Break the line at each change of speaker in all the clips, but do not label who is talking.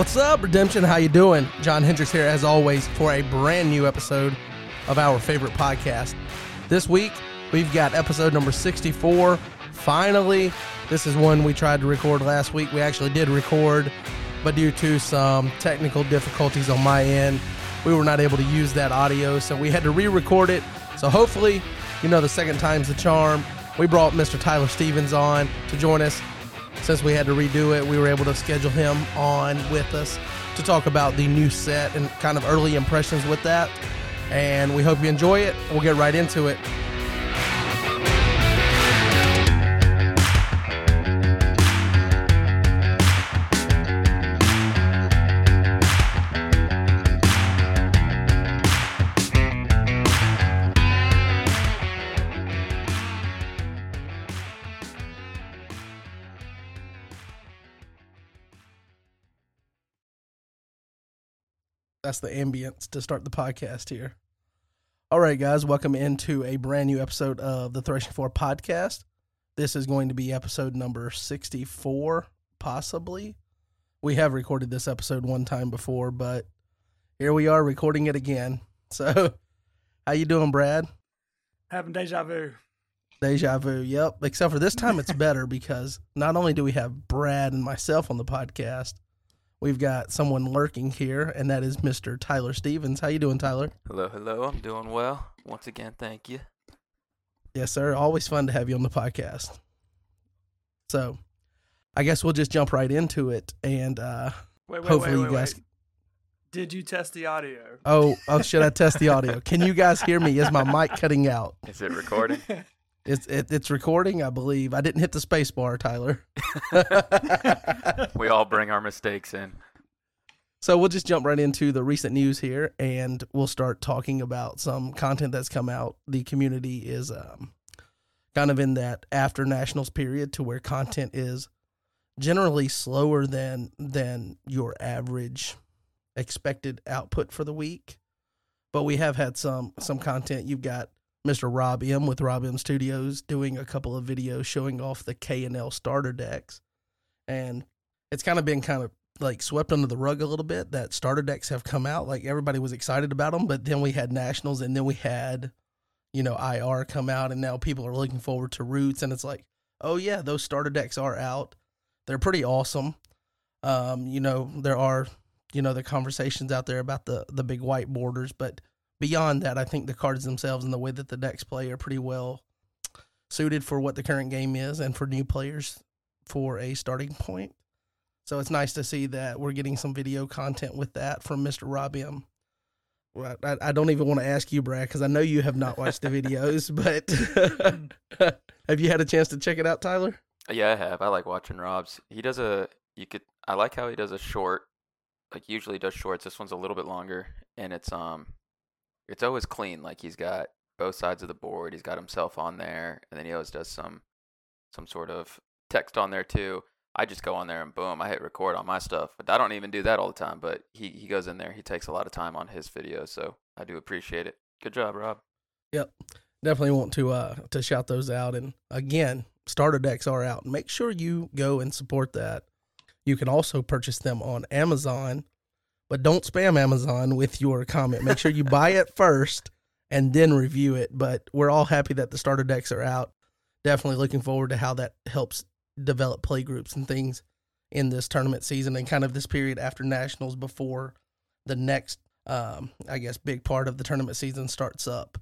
What's up, Redemption? How you doing? John Hendricks here, as always, for a brand new episode of our favorite podcast. This week, we've got episode number 64. Finally, this is one we tried to record last week. We actually did record, but due to some technical difficulties on my end, we were not able to use that audio, so we had to re-record it. So hopefully, you know, the second time's the charm. We brought Mr. Tyler Stevens on to join us. Since we had to redo it, we were able to schedule him on with us to talk about the new set and kind of early impressions with that. And we hope you enjoy it. We'll get right into it. That's the ambience to start the podcast here. All right, guys, welcome into a brand new episode of the Threshing Floor podcast. This is going to be episode number 64, possibly. We have recorded this episode one time before, but here we are recording it again. So, how you doing, Brad?
Having deja vu.
Deja vu. Yep. Except for this time, it's better because not only do we have Brad and myself on the podcast, we've got someone lurking here, and that is Mr. Tyler Stevens. How you doing, Tyler?
Hello, hello. I'm doing well. Once again, thank you.
Yes, sir. Always fun to have you on the podcast. So, I guess we'll just jump right into it, and uh,
Wait, wait,
hopefully
wait,
you guys.
wait. Did you test the audio?
Oh, oh, should I test the audio? Can you guys hear me? Is my mic cutting out?
Is it recording?
It's it, it's recording, I believe. I didn't hit the space bar, Tyler.
we all bring our mistakes in.
So we'll just jump right into the recent news here, and we'll start talking about some content that's come out. The community is um, kind of in that after nationals period to where content is generally slower than than your average expected output for the week. But we have had some some content. You've got Mr. Rob M with Rob M Studios doing a couple of videos showing off the K and L starter decks, and it's kind of been kind of like swept under the rug a little bit that starter decks have come out. Like everybody was excited about them, but then we had nationals, and then we had you know IR come out, and now people are looking forward to Roots, and it's like, oh yeah, those starter decks are out. They're pretty awesome. Um, you know, there are you know the conversations out there about the the big white borders, but beyond that, I think the cards themselves and the way that the decks play are pretty well suited for what the current game is and for new players for a starting point. So it's nice to see that we're getting some video content with that from Mr. Rob M. Well, I, I don't even want to ask you, Brad, because I know you have not watched the videos, but have you had a chance to check it out, Tyler?
Yeah, I have. I like watching Rob's. He does a. You could. I like how he does a short. Like usually does shorts. This one's a little bit longer, and it's um, it's always clean. Like he's got both sides of the board. He's got himself on there, and then he always does some, some sort of text on there too. I just go on there and boom, I hit record on my stuff. But I don't even do that all the time. But he, he goes in there. He takes a lot of time on his videos, so I do appreciate it. Good job, Rob.
Yep. Definitely want to uh to shout those out. And again, starter decks are out. Make sure you go and support that. You can also purchase them on Amazon, but don't spam Amazon with your comment. Make sure you buy it first and then review it. But we're all happy that the starter decks are out. Definitely looking forward to how that helps develop play groups and things in this tournament season and kind of this period after nationals before the next um, I guess big part of the tournament season starts up.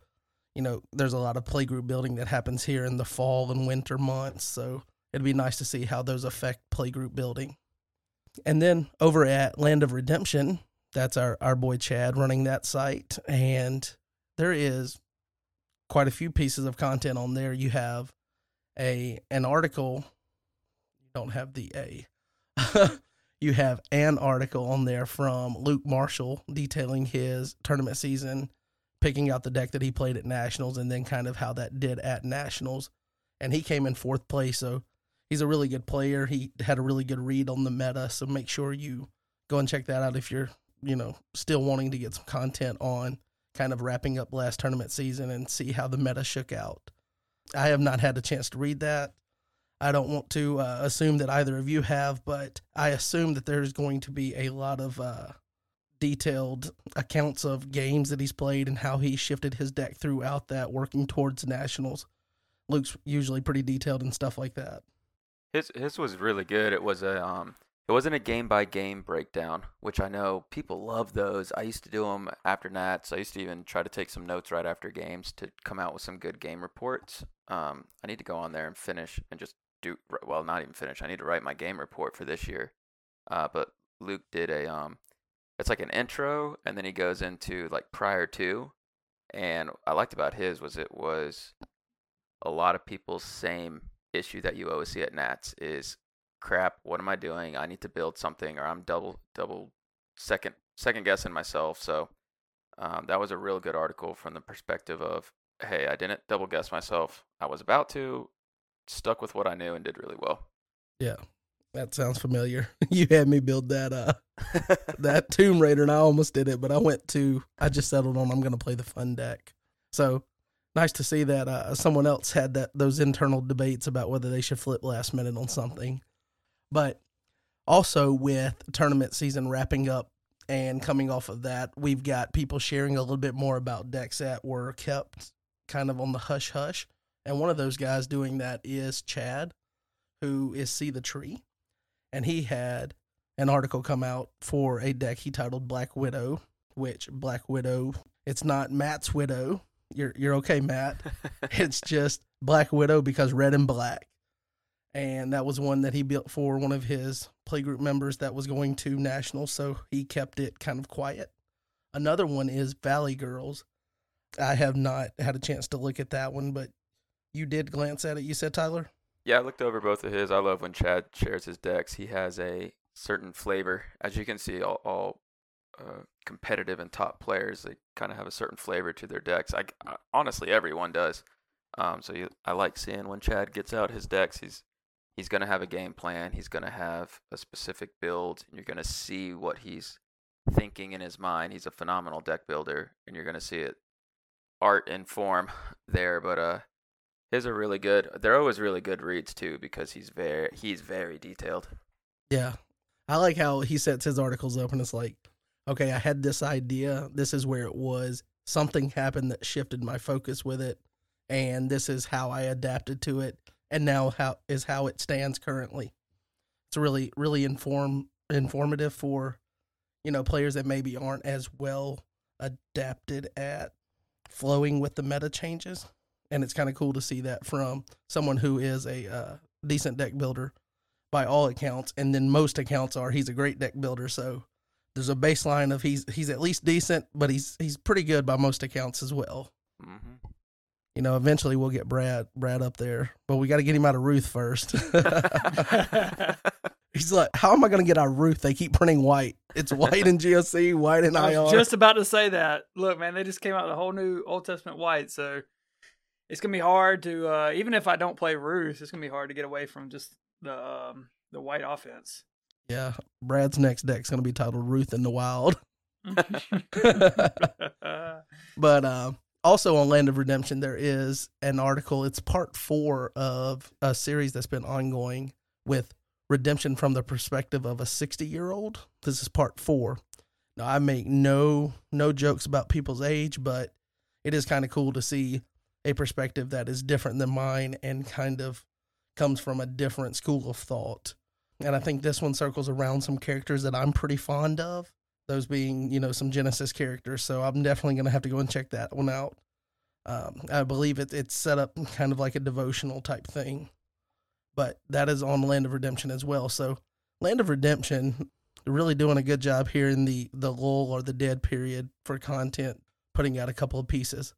You know, there's a lot of play group building that happens here in the fall and winter months, so it'd be nice to see how those affect play group building. And then over at Land of Redemption, that's our, our boy Chad running that site. And there is quite a few pieces of content on there. You have a an article. You don't have the A. you have an article on there from Luke Marshall detailing his tournament season, picking out the deck that he played at Nationals, and then kind of how that did at Nationals. And he came in fourth place, so he's a really good player. He had a really good read on the meta, so make sure you go and check that out if you're, you know, still wanting to get some content on kind of wrapping up last tournament season and see how the meta shook out. I have not had a chance to read that. I don't want to uh, assume that either of you have, but I assume that there's going to be a lot of uh, detailed accounts of games that he's played and how he shifted his deck throughout that, working towards nationals. Luke's usually pretty detailed and stuff like that.
His his was really good. It was a um it wasn't a game by game breakdown, which I know people love those. I used to do them after Nats. I used to even try to take some notes right after games to come out with some good game reports. Um, I need to go on there and finish and just do well, not even finish. I need to write my game report for this year. Uh, but Luke did a um, it's like an intro, and then he goes into like prior to, and I liked about his was it was a lot of people's same issue that you always see at Nats is crap, what am I doing? I need to build something or I'm double double second second guessing myself. So um, that was a real good article from the perspective of hey, I didn't double guess myself. I was about to, stuck with what I knew and did really well.
Yeah. That sounds familiar. You had me build that uh that Tomb Raider and I almost did it, but I went to I just settled on I'm gonna play the fun deck. So nice to see that uh, someone else had that those internal debates about whether they should flip last minute on something. But also with tournament season wrapping up and coming off of that, we've got people sharing a little bit more about decks that were kept kind of on the hush hush. And one of those guys doing that is Chad, who is See the Tree. And he had an article come out for a deck he titled Black Widow, which Black Widow, it's not Matt's Widow. You're you're okay, Matt. it's just Black Widow because red and black and that was one that he built for one of his playgroup members that was going to nationals, so he kept it kind of quiet. Another one is Valley Girls. I have not had a chance to look at that one, but you did glance at it. You said Tyler.
Yeah, I looked over both of his. I love when Chad shares his decks. He has a certain flavor, as you can see. All, all uh, competitive and top players, they kind of have a certain flavor to their decks. I, I honestly, everyone does. Um, so you, I like seeing when Chad gets out his decks. He's he's going to have a game plan. He's going to have a specific build, and you're going to see what he's thinking in his mind. He's a phenomenal deck builder, and you're going to see it art and form there. But uh, his are really good. They're always really good reads too because he's very he's very detailed.
Yeah, I like how he sets his articles up, and it's like, okay, I had this idea. This is where it was. Something happened that shifted my focus with it, and this is how I adapted to it and now how is how it stands currently. It's really really inform informative for you know players that maybe aren't as well adapted at flowing with the meta changes, and it's kind of cool to see that from someone who is a uh, decent deck builder by all accounts, and then most accounts are he's a great deck builder. So there's a baseline of he's he's at least decent, but he's he's pretty good by most accounts as well. Mm-hmm you know, eventually we'll get Brad Brad up there, but we got to get him out of Ruth first. He's like, how am I going to get out of Ruth? They keep printing white. It's white in GOC, white in
I
IR.
was just about to say that. Look, man, they just came out with a whole new Old Testament white, so it's gonna be hard to uh, even if I don't play Ruth, it's gonna be hard to get away from just the um, the white offense.
Yeah, Brad's next deck's gonna be titled Ruth in the Wild. but um, also on Land of Redemption, there is an article. It's part four of a series that's been ongoing with redemption from the perspective of a 60 year old. This is part four. Now, I make no no jokes about people's age, but it is kind of cool to see a perspective that is different than mine and kind of comes from a different school of thought. And I think this one circles around some characters that I'm pretty fond of those being you know some Genesis characters. So I'm definitely going to have to go and check that one out. Um, I believe it, it's set up kind of like a devotional type thing, but that is on Land of Redemption as well. So Land of Redemption really doing a good job here in the the lull or the dead period for content, putting out a couple of pieces.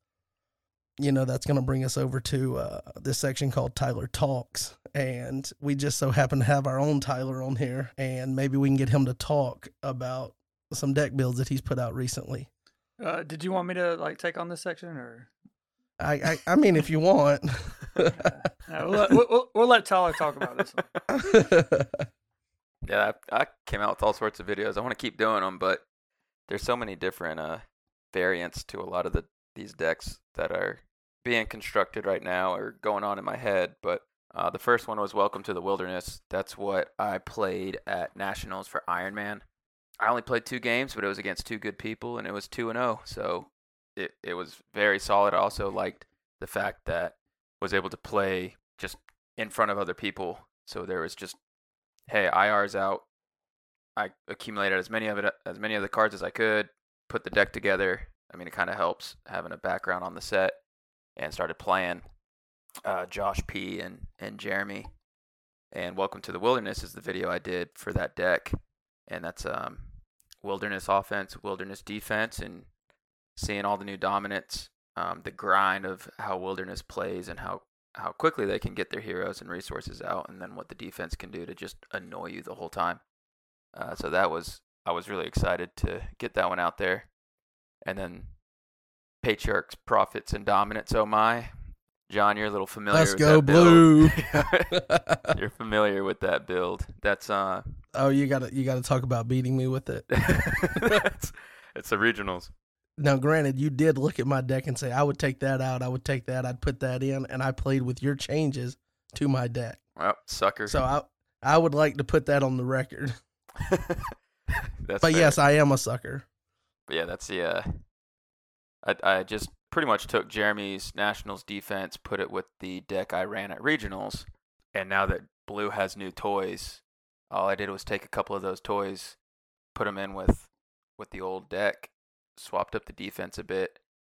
You know that's going to bring us over to uh, this section called Tyler Talks, and we just so happen to have our own Tyler on here, and maybe we can get him to talk about some deck builds that he's put out recently.
Uh, did you want me to like take on this section or?
I I, I mean, if you want.
no, we'll, let, we'll, we'll, let Tyler talk about this one.
yeah, I, I, came out with all sorts of videos. I want to keep doing them, but there's so many different uh, variants to a lot of the these decks that are being constructed right now or going on in my head. But Uh, the first one was Welcome to the Wilderness. That's what I played at Nationals for Iron Man. I only played two games, but it was against two good people, and it was 2 and 0. So it, it was very solid. I also liked the fact that was able to play just in front of other people. So there was just, hey, IR's out. I accumulated as many of it as many of the cards as I could, put the deck together. I mean, it kind of helps having a background on the set, and started playing. Uh, Josh P and and Jeremy, and Welcome to the Wilderness is the video I did for that deck, and that's um, Wilderness offense, Wilderness defense, and seeing all the new dominance, um, the grind of how Wilderness plays, and how how quickly they can get their heroes and resources out, and then what the defense can do to just annoy you the whole time. Uh, so that was I was really excited to get that one out there, and then Patriarchs, Prophets, and Dominance. Oh my, John, you're a little familiar.
Let's
with
go
that build.
blue.
you're familiar with that build. That's uh,
oh, you gotta you gotta talk about beating me with it.
it's, it's originals.
Now, granted, you did look at my deck and say I would take that out. I would take that. I'd put that in, and I played with your changes to my deck.
Well, sucker.
So I I would like to put that on the record.
that's
But
fair.
yes, I am a sucker.
But yeah, that's the. Uh, I I just pretty much took Jeremy's Nationals defense, put it with the deck I ran at regionals, and now that Blue has new toys, all I did was take a couple of those toys, put them in with with the old deck, swapped up the defense a bit,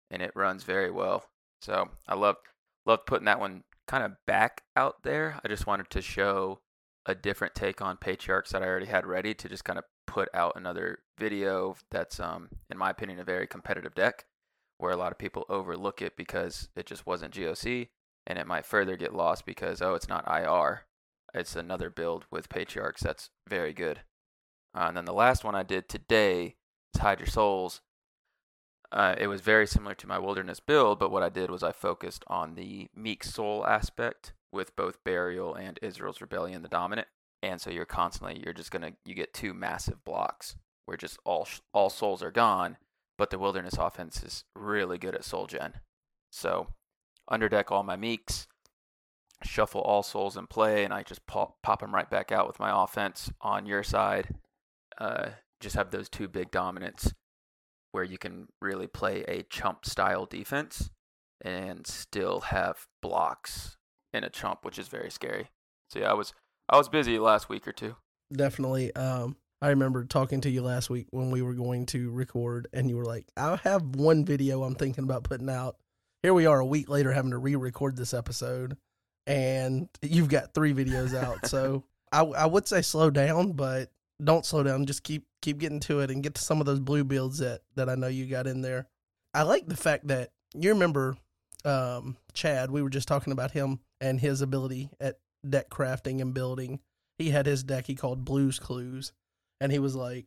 and it runs very well. So I love love putting that one kind of back out there. I just wanted to show a different take on patriarchs that I already had ready to just kind of put out another video that's um in my opinion a very competitive deck where a lot of people overlook it because it just wasn't GOC and it might further get lost because oh it's not IR it's another build with patriarchs. That's very good. Uh, and then the last one I did today is hide your souls. Uh, it was very similar to my wilderness build but what I did was I focused on the meek soul aspect with both burial and Israel's rebellion the dominant. And so you're constantly you're just gonna you get two massive blocks where just all all souls are gone, but the wilderness offense is really good at soul gen. So underdeck all my meeks, shuffle all souls in play, and I just pop pop them right back out with my offense on your side. Uh, just have those two big dominants where you can really play a chump style defense and still have blocks in a chump, which is very scary. So yeah, I was I was busy last week or two.
Definitely. Um, I remember talking to you last week when we were going to record, and you were like, "I have one video I'm thinking about putting out." Here we are, a week later, having to re-record this episode, and you've got three videos out. so I, I would say slow down, but don't slow down. Just keep keep getting to it and get to some of those blue builds that that I know you got in there. I like the fact that you remember um, Chad. We were just talking about him and his ability at deck crafting and building. He had his deck he called Blues Clues, and he was like,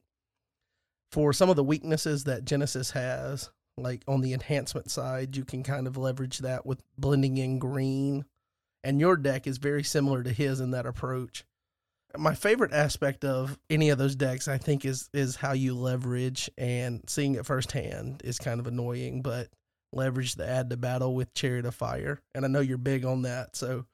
for some of the weaknesses that Genesis has, like on the enhancement side, you can kind of leverage that with blending in green. And your deck is very similar to his in that approach. My favorite aspect of any of those decks, I think, is is how you leverage and seeing it firsthand is kind of annoying, but leverage the add to battle with Chariot of Fire. And I know you're big on that. So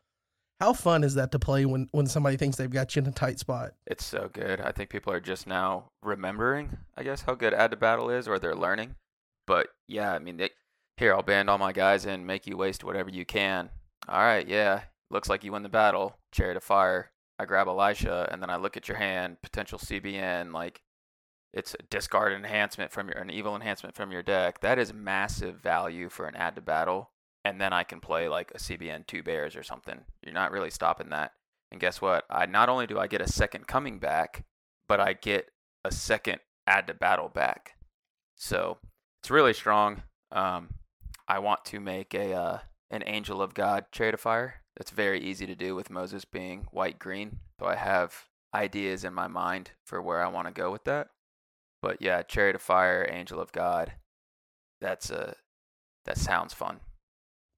how fun is that to play when, when somebody thinks they've got you in a tight spot?
It's so good. I think people are just now remembering, I guess, how good Add to Battle is, or they're learning. But yeah, I mean, they, here, I'll band all my guys in, make you waste whatever you can. All right, yeah, looks like you win the battle. Chariot of Fire. I grab Elisha, and then I look at your hand, potential CBN, like it's a discard enhancement from your, an evil enhancement from your deck. That is massive value for an Add to Battle. And then I can play like a CBN two bears or something. You're not really stopping that. And guess what? I not only do I get a second coming back, but I get a second add to battle back. So it's really strong. Um, I want to make a uh, an Angel of God Chariot of Fire. That's very easy to do with Moses being white green. So I have ideas in my mind for where I want to go with that. But yeah, Chariot of Fire, Angel of God. That's a that sounds fun.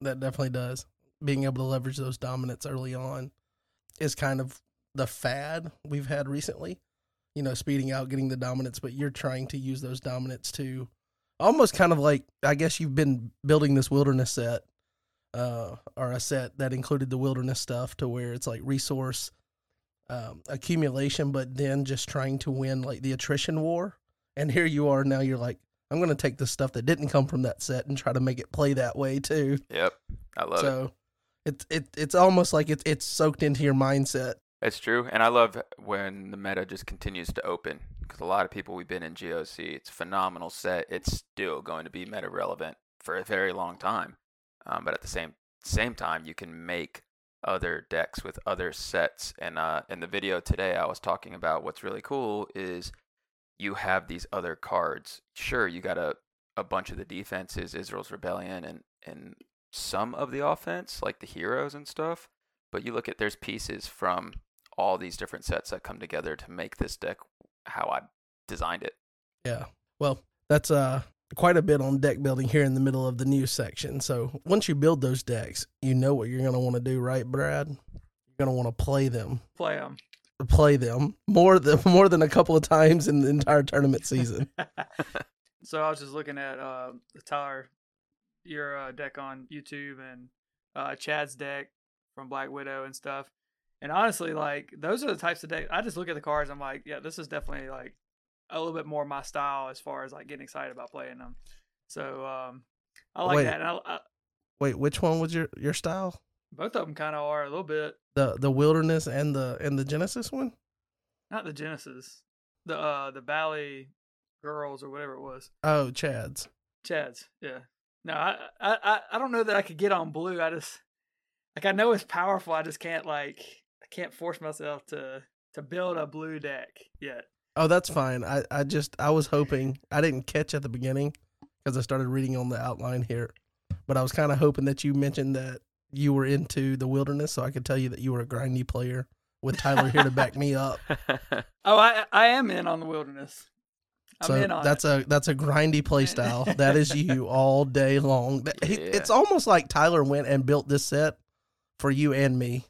That definitely does. Being able to leverage those dominants early on is kind of the fad we've had recently. You know, speeding out, getting the dominants, but you're trying to use those dominants to almost kind of like I guess you've been building this wilderness set uh, or a set that included the wilderness stuff to where it's like resource um, accumulation, but then just trying to win like the attrition war. And here you are now. You're like, I'm going to take the stuff that didn't come from that set and try to make it play that way too.
Yep, I love it.
so it's it, it's almost like it's it's soaked into your mindset.
It's true, and I love when the meta just continues to open because a lot of people we've been in GOC. It's a phenomenal set. It's still going to be meta relevant for a very long time, um, but at the same same time, you can make other decks with other sets. And uh, in the video today, I was talking about what's really cool is you have these other cards. Sure, you got a a bunch of the defenses, Israel's Rebellion, and and some of the offense, like the heroes and stuff. But you look at there's pieces from all these different sets that come together to make this deck how I designed it.
Yeah. Well, that's uh quite a bit on deck building here in the middle of the news section. So once you build those decks, you know what you're going to want to do, right, Brad? You're going to want to play them,
Play them.
Play them more than more than a couple of times in the entire tournament season.
so I was just looking at uh, the Tyler, your uh, deck on YouTube and uh, Chad's deck from Black Widow and stuff. And honestly, like those are the types of decks. I just look at the cards. I'm like, yeah, this is definitely like a little bit more my style as far as like getting excited about playing them. So um, I like
Wait.
that. And I, I,
Wait, which one was your your style?
Both of them kind of are a little bit.
The the wilderness and the and the Genesis one?
Not the Genesis, the uh the Valley Girls or whatever it was.
Oh, Chad's.
Chad's, yeah. No, I, I, I, I don't know that I could get on blue. I just like I know it's powerful. I just can't like I can't force myself to to build a blue deck yet.
Oh, that's fine. I I just I was hoping I didn't catch at the beginning because I started reading on the outline here, but I was kind of hoping that you mentioned that you were into the wilderness, so I could tell you that you were a grindy player with Tyler here to back me up.
Oh, I I am in on the wilderness. I'm
so
in on
that's a that's a grindy play style. That is you all day long.
Yeah.
It's almost like Tyler went and built this set for you and me.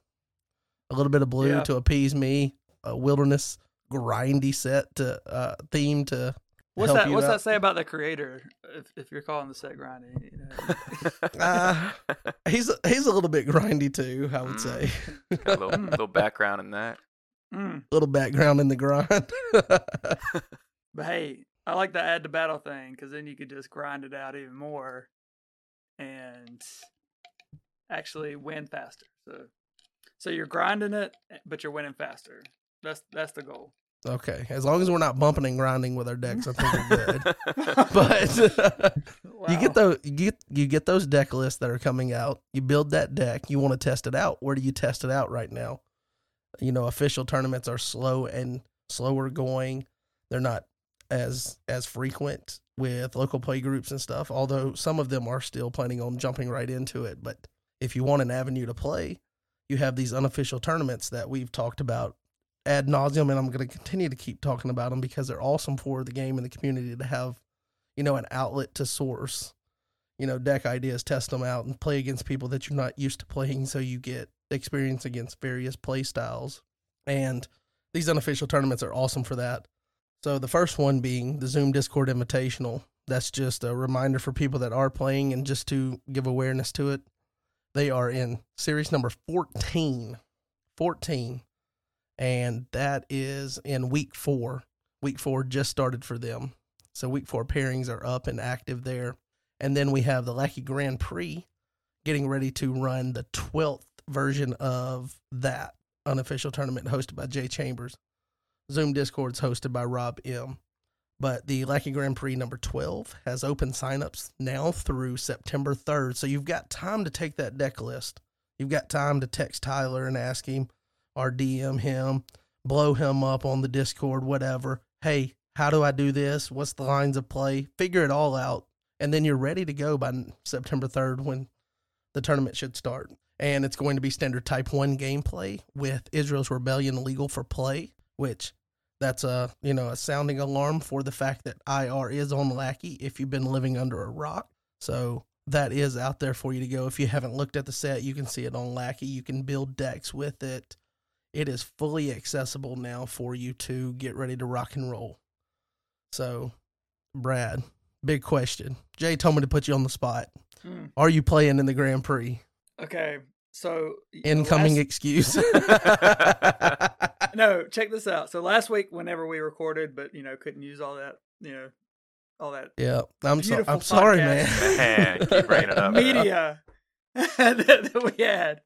A little bit of blue
Yeah.
to appease me, a wilderness grindy set to uh theme to
What's
help
that?
you
What's
out.
that say about the creator? If if you're calling the set grinding, you know?
Uh, He's he's a little bit grindy too, I would
Mm.
say.
Got a little, little background in that.
Mm.
little background in the grind.
But hey, I like the add to battle thing because then you could just grind it out even more and actually win faster. So, so you're grinding it, but you're winning faster. That's that's the goal.
Okay, as long as we're not bumping and grinding with our decks, I think we're good. But you get those you get you get those deck lists that are coming out. You build that deck. You want to test it out. Where do you test it out right now? You know, official tournaments are slow and slower going. They're not as as frequent with local play groups and stuff. Although some of them are still planning on jumping right into it. But if you want an avenue to play, you have these unofficial tournaments that we've talked about ad nauseum, and I'm going to continue to keep talking about them because they're awesome for the game and the community to have, you know, an outlet to source, you know, deck ideas, test them out, and play against people that you're not used to playing, so you get experience against various play styles. And these unofficial tournaments are awesome for that. So the first one being the Zoom Discord Invitational. That's just a reminder for people that are playing and just to give awareness to it. They are in series number 14. 14 and that is in week four. Week four just started for them. So week four pairings are up and active there. And then we have the Lackey Grand Prix getting ready to run the 12th version of that unofficial tournament hosted by Jay Chambers. Zoom Discord's hosted by Rob M. But the Lackey Grand Prix number 12 has open signups now through September 3rd. So you've got time to take that deck list. You've got time to text Tyler and ask him or DM him, blow him up on the Discord, whatever. Hey, how do I do this? What's the lines of play? Figure it all out. And then you're ready to go by September 3rd when the tournament should start. And it's going to be standard type 1 gameplay with Israel's Rebellion legal for play, which that's a, you know, a sounding alarm for the fact that IR is on Lackey if you've been living under a rock. So that is out there for you to go. If you haven't looked at the set, you can see it on Lackey. You can build decks with it. It is fully accessible now for you to get ready to rock and roll. So, Brad, big question. Jay told me to put you on the spot.
Mm.
Are you playing in the Grand Prix?
Okay, so
Incoming
last-
excuse.
no, check this out. So last week, whenever we recorded, but you know, couldn't use all that, you know, all that
yeah, I'm so, I'm sorry, man.
Man, keep bringing it up.
media that, that we had.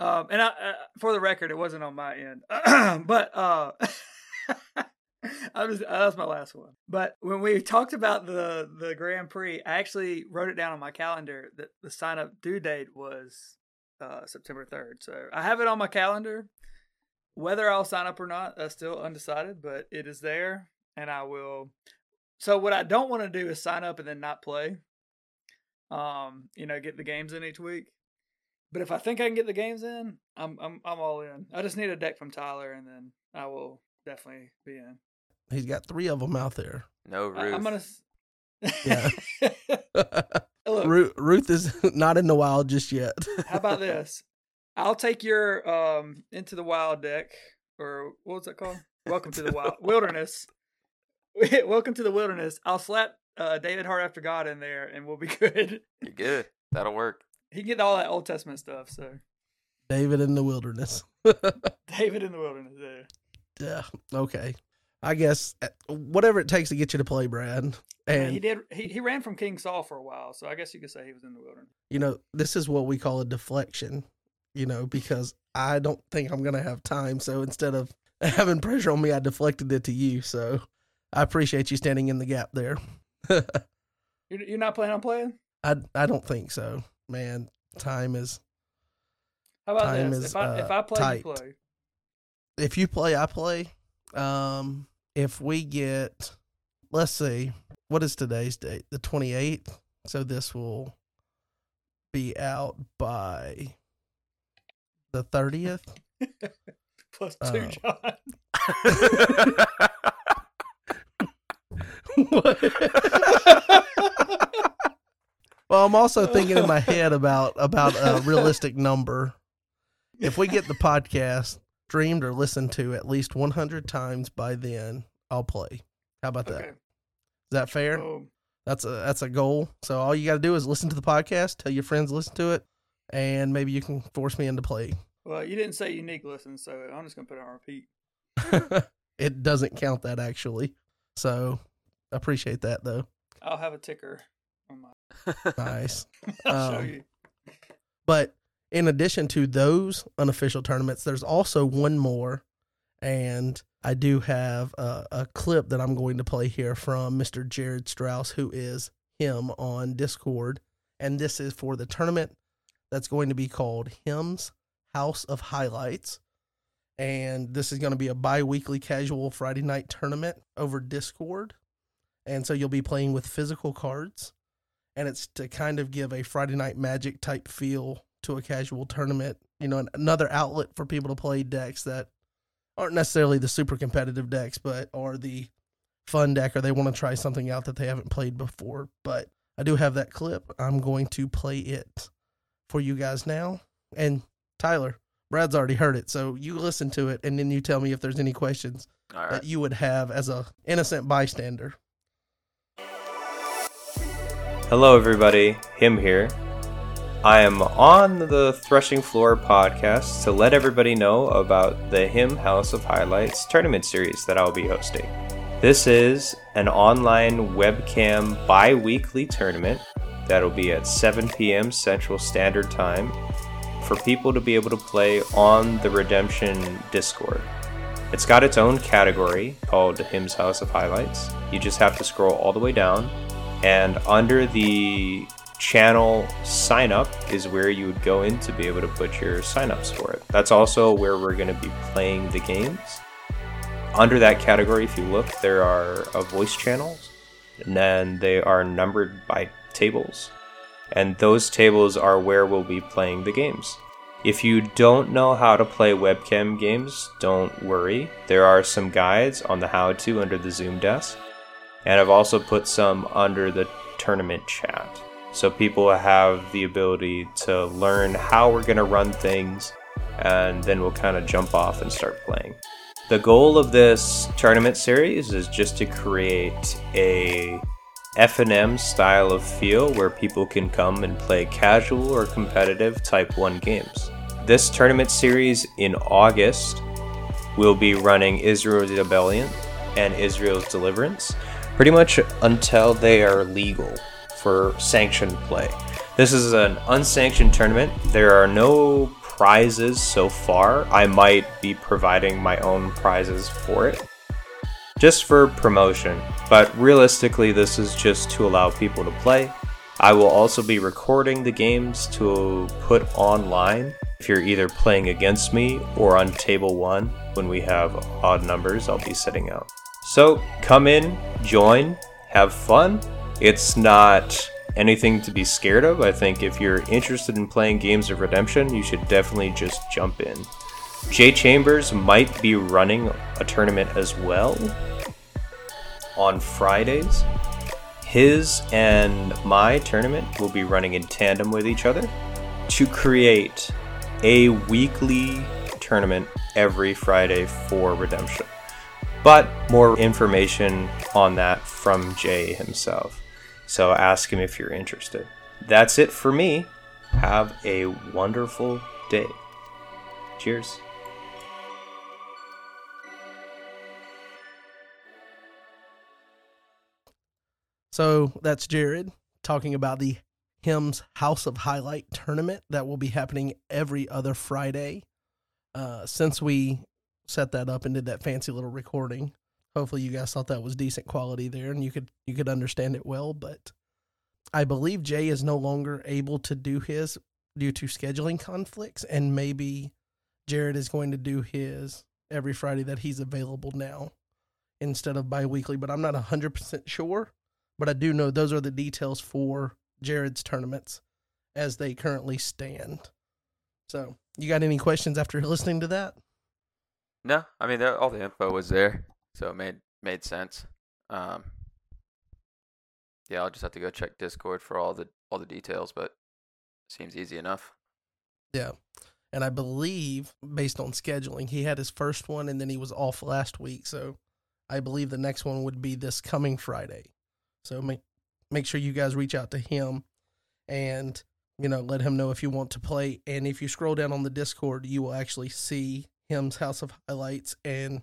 Um, and I, uh, for the record, it wasn't on my end, but uh, I was that was my last one. But when we talked about the the Grand Prix, I actually wrote it down on my calendar that the sign up due date was uh, September third. So I have it on my calendar. Whether I'll sign up or not, that's still undecided, but it is there, and I will. So what I don't want to do is sign up and then not play um, you know, get the games in each week. But if I think I can get the games in, I'm I'm I'm all in. I just need a deck from Tyler, and then I will definitely be in.
He's got three of them out there.
No
I. I'm gonna.
Yeah.
Look,
Ruth, Ruth is not in the wild just yet.
how about this? I'll take your um into the wild deck, or what was that called? Welcome to the wild wilderness. Welcome to the wilderness. I'll slap uh, David Heart after God in there, and we'll be good.
You're good. That'll work.
He can get all that Old Testament stuff. So
David in the wilderness.
David in the wilderness. Yeah.
Yeah. Okay. I guess uh, whatever it takes to get you to play, Brad. And
he did. He, he ran from King Saul for a while, so I guess you could say he was in the wilderness.
you know, this is what we call a deflection, you know, because I don't think I'm going to have time. So instead of having pressure on me, I deflected it to you. So I appreciate you standing in the gap there.
You're, you're not planning on playing?
I, I don't think so, man. Time is,
How about
Time
this?
is,
if I if
uh,
I play,
tight.
you play.
if you play, I play. Um, if we get, let's see, what is today's date? The 28th. So this will be out by the 30th.
Plus two,
Oh.
John.
well, I'm also thinking in my head about about a realistic number. If we get the podcast streamed or listened to at least 100 times by then, I'll play. How about that?
okay.
Is that fair?
Boom.
That's a that's a goal. So all you got to do is listen to the podcast, tell your friends listen to it, and maybe you can force me into play.
Well, you didn't say unique listen, so I'm just gonna put it on repeat.
it doesn't count that actually. So appreciate that though.
I'll have a ticker.
Nice. Um. But in addition to those unofficial tournaments, there's also one more, and I do have a, a clip that I'm going to play here from Mr. Jared Strauss, who is him on Discord, and this is for the tournament that's going to be called Hymns House of Highlights. And this is going to be a bi weekly casual Friday night tournament over Discord. And so you'll be playing with physical cards. And it's to kind of give a Friday night magic type feel to a casual tournament. You know, an- another outlet for people to play decks that aren't necessarily the super competitive decks, but are the fun deck or they want to try something out that they haven't played before. But I do have that clip. I'm going to play it for you guys now. And Tyler, Brad's already heard it, so you listen to it and then you tell me if there's any questions
right.
that you would have as a innocent bystander.
Hello, everybody. Him here. I am on the Threshing Floor podcast to let everybody know about the Him House of Highlights tournament series that I'll be hosting. This is an online webcam bi weekly tournament that'll be at 7 p.m. Central Standard Time for people to be able to play on the Redemption Discord. It's got its own category called Him's House of Highlights. You just have to scroll all the way down and under the channel sign up is where you would go in to be able to put your signups for it. That's also where we're going to be playing the games. Under that category, if you look, there are uh, voice channels, and then they are numbered by tables. And those tables are where we'll be playing the games. If you don't know how to play webcam games, don't worry. There are some guides on the how to under the Zoom desk. And I've also put some under the tournament chat. So people have the ability to learn how we're going to run things, and then we'll kind of jump off and start playing. The goal of this tournament series is just to create a F&M style of feel where people can come and play casual or competitive Type 1 games. This tournament series in August will be running Israel's Rebellion and Israel's Deliverance pretty much until they are legal for sanctioned play. This is an unsanctioned tournament. There are no prizes so far. I might be providing my own prizes for it just for promotion, but realistically, this is just to allow people to play. I will also be recording the games to put online. If you're either playing against me or on table one, when we have odd numbers, I'll be sitting out. So come in, join, have fun. It's not anything to be scared of. I think if you're interested in playing games of redemption, you should definitely just jump in. Jay Chambers might be running a tournament as well on Fridays. His and my tournament will be running in tandem with each other to create a weekly tournament every Friday for Redemption. But more information on that from Jay himself. So ask him if you're interested. That's it for me. Have a wonderful day. Cheers.
So that's Jared talking about the Hymns House of Highlight tournament that will be happening every other Friday. Uh, since we set that up and did that fancy little recording, hopefully you guys thought that was decent quality there and you could you could understand it well. But I believe Jay is no longer able to do his due to scheduling conflicts, and maybe Jared is going to do his every Friday that he's available now instead of bi-weekly. But I'm not hundred percent sure but I do know those are the details for Jared's tournaments as they currently stand. So, you got any questions after listening to that?
No, I mean all the info was there, so it made made sense. Um, yeah, I'll just have to go check Discord for all the all the details, but seems easy enough.
Yeah. And I believe based on scheduling, he had his first one and then he was off last week, so I believe the next one would be this coming Friday. So make make sure you guys reach out to him and you know let him know if you want to play. And if you scroll down on the Discord, you will actually see him's House of Highlights, and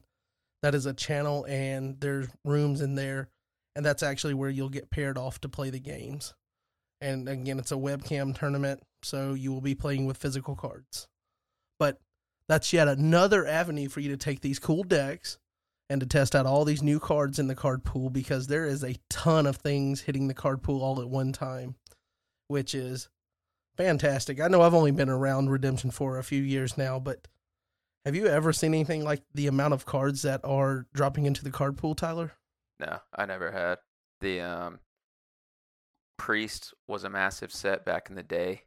that is a channel, and there's rooms in there, and that's actually where you'll get paired off to play the games. And again, it's a webcam tournament, so you will be playing with physical cards. But that's yet another avenue for you to take these cool decks and to test out all these new cards in the card pool because there is a ton of things hitting the card pool all at one time, which is fantastic. I know I've only been around Redemption for a few years now, but have you ever seen anything like the amount of cards that are dropping into the card pool, Tyler?
No, I never had. The um Priest was a massive set back in the day.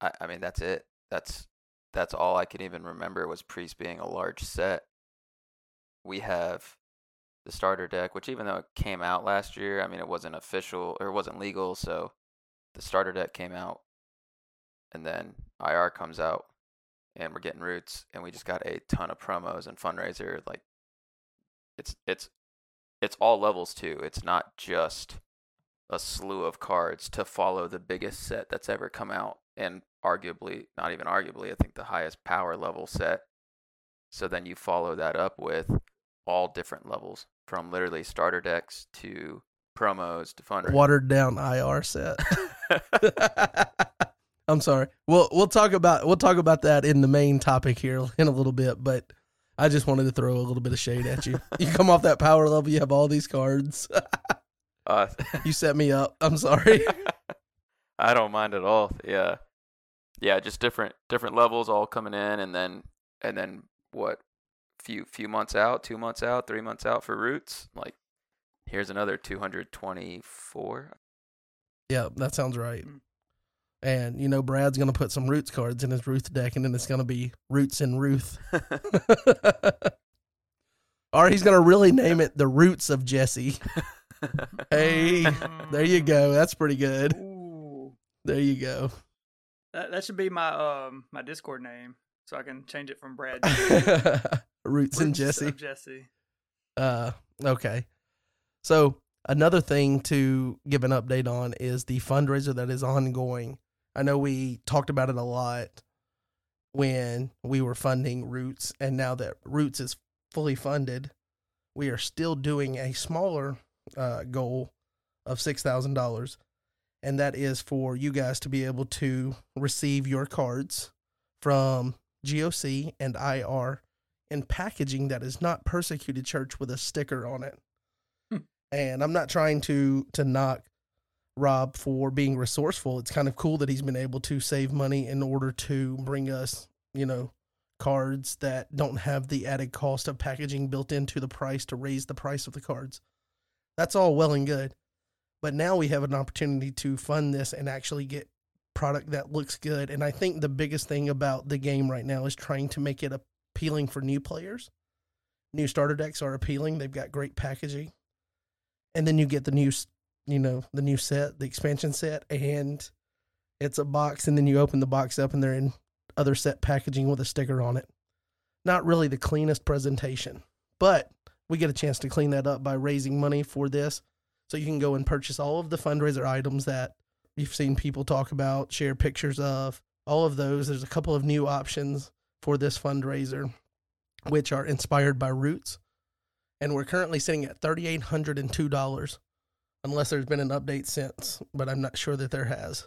I, I mean that's it. That's that's all I can even remember was Priest being a large set we have the starter deck, which even though it came out last year, I mean it wasn't official or it wasn't legal, so the starter deck came out and then IR comes out and we're getting roots and we just got a ton of promos and fundraiser like it's it's it's all levels too. It's not just a slew of cards to follow the biggest set that's ever come out and arguably not even arguably I think the highest power level set. So then you follow that up with all different levels, from literally starter decks to promos to fun.
Watered down IR set. I'm sorry. We'll we'll talk about we'll talk about that in the main topic here in a little bit, but I just wanted to throw a little bit of shade at you. you come off that power level, you have all these cards. uh, you set me up. I'm sorry.
I don't mind at all. Yeah. Yeah, just different different levels all coming in and then and then what few few months out, two months out, three months out for roots. Like, here's another 224.
Yeah, that sounds right. And you know, Brad's gonna put some roots cards in his Ruth deck, and then it's gonna be Roots and Ruth. or he's gonna really name it the Roots of Jesse. hey, there you go. That's pretty good. Ooh. There you go.
That that should be my um my Discord name, so I can change it from Brad.
Roots, and Jesse.
Jesse.
Uh, okay. So Another thing to give an update on is the fundraiser that is ongoing. I know we talked about it a lot when we were funding Roots, and now that Roots is fully funded, we are still doing a smaller uh, goal of six thousand dollars, and that is for you guys to be able to receive your cards from GOC and IR in packaging that is not persecuted church with a sticker on it.
Hmm.
And I'm not trying to to knock Rob for being resourceful. It's kind of cool that he's been able to save money in order to bring us, you know, cards that don't have the added cost of packaging built into the price to raise the price of the cards. That's all well and good. But now we have an opportunity to fund this and actually get product that looks good. And I think the biggest thing about the game right now is trying to make it appealing for new players. New starter decks are appealing. They've got great packaging. And then you get the new, you know, the new set, the expansion set, and it's a box. And then you open the box up and they're in other set packaging with a sticker on it. Not really the cleanest presentation, but we get a chance to clean that up by raising money for this. So you can go and purchase all of the fundraiser items that you've seen people talk about, share pictures of, all of those. There's a couple of new options for this fundraiser, which are inspired by Roots. And we're currently sitting at $3,802, unless there's been an update since, but I'm not sure that there has.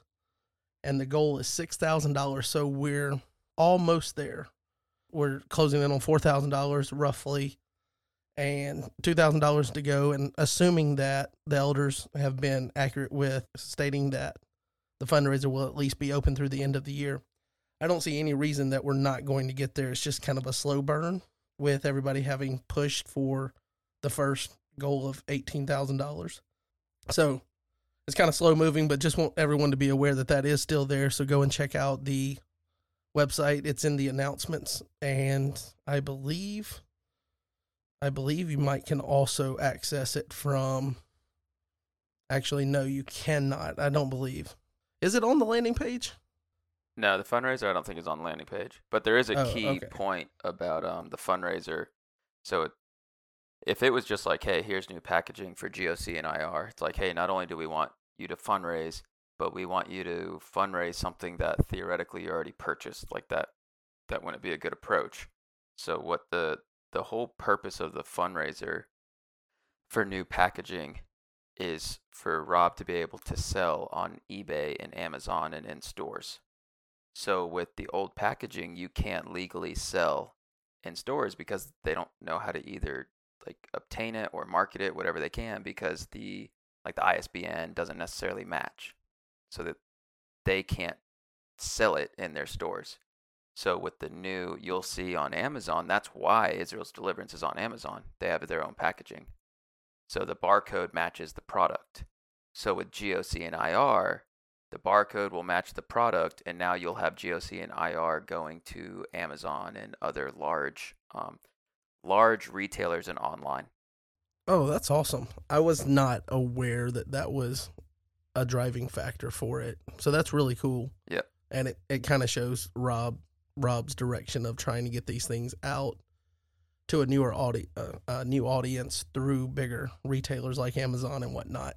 And the goal is $6,000. So we're almost there. We're closing in on $4,000 roughly and $2,000 to go. And assuming that the elders have been accurate with stating that the fundraiser will at least be open through the end of the year, I don't see any reason that we're not going to get there. It's just kind of a slow burn with everybody having pushed for the first goal of $18,000. So it's kind of slow moving, but just want everyone to be aware that that is still there. So go and check out the website. It's in the announcements. And I believe I believe you might can also access it from. Actually, no, you cannot. I don't believe. Is it on the landing page?
No, the fundraiser I don't think is on the landing page, but there is a
Oh,
key
okay.
point about um the fundraiser. So it, if it was just like, hey, here's new packaging for GOC and IR, it's like, hey, not only do we want you to fundraise, but we want you to fundraise something that theoretically you already purchased. Like that, that wouldn't be a good approach. So what the the whole purpose of the fundraiser for new packaging is for Rob to be able to sell on eBay and Amazon and in stores. So with the old packaging, you can't legally sell in stores because they don't know how to either like obtain it or market it, whatever they can, because the like the ISBN doesn't necessarily match, so that they can't sell it in their stores. So with the new, you'll see on Amazon. That's why Israel's Deliverance is on Amazon. They have their own packaging, so the barcode matches the product. So with GOC and IR, the barcode will match the product, and now you'll have GOC and IR going to Amazon and other large, um, large retailers and online.
Oh, that's awesome. I was not aware that that was a driving factor for it. So that's really cool.
Yeah.
And it, it kind of shows Rob Rob's direction of trying to get these things out to a newer audi- uh, a new audience through bigger retailers like Amazon and whatnot,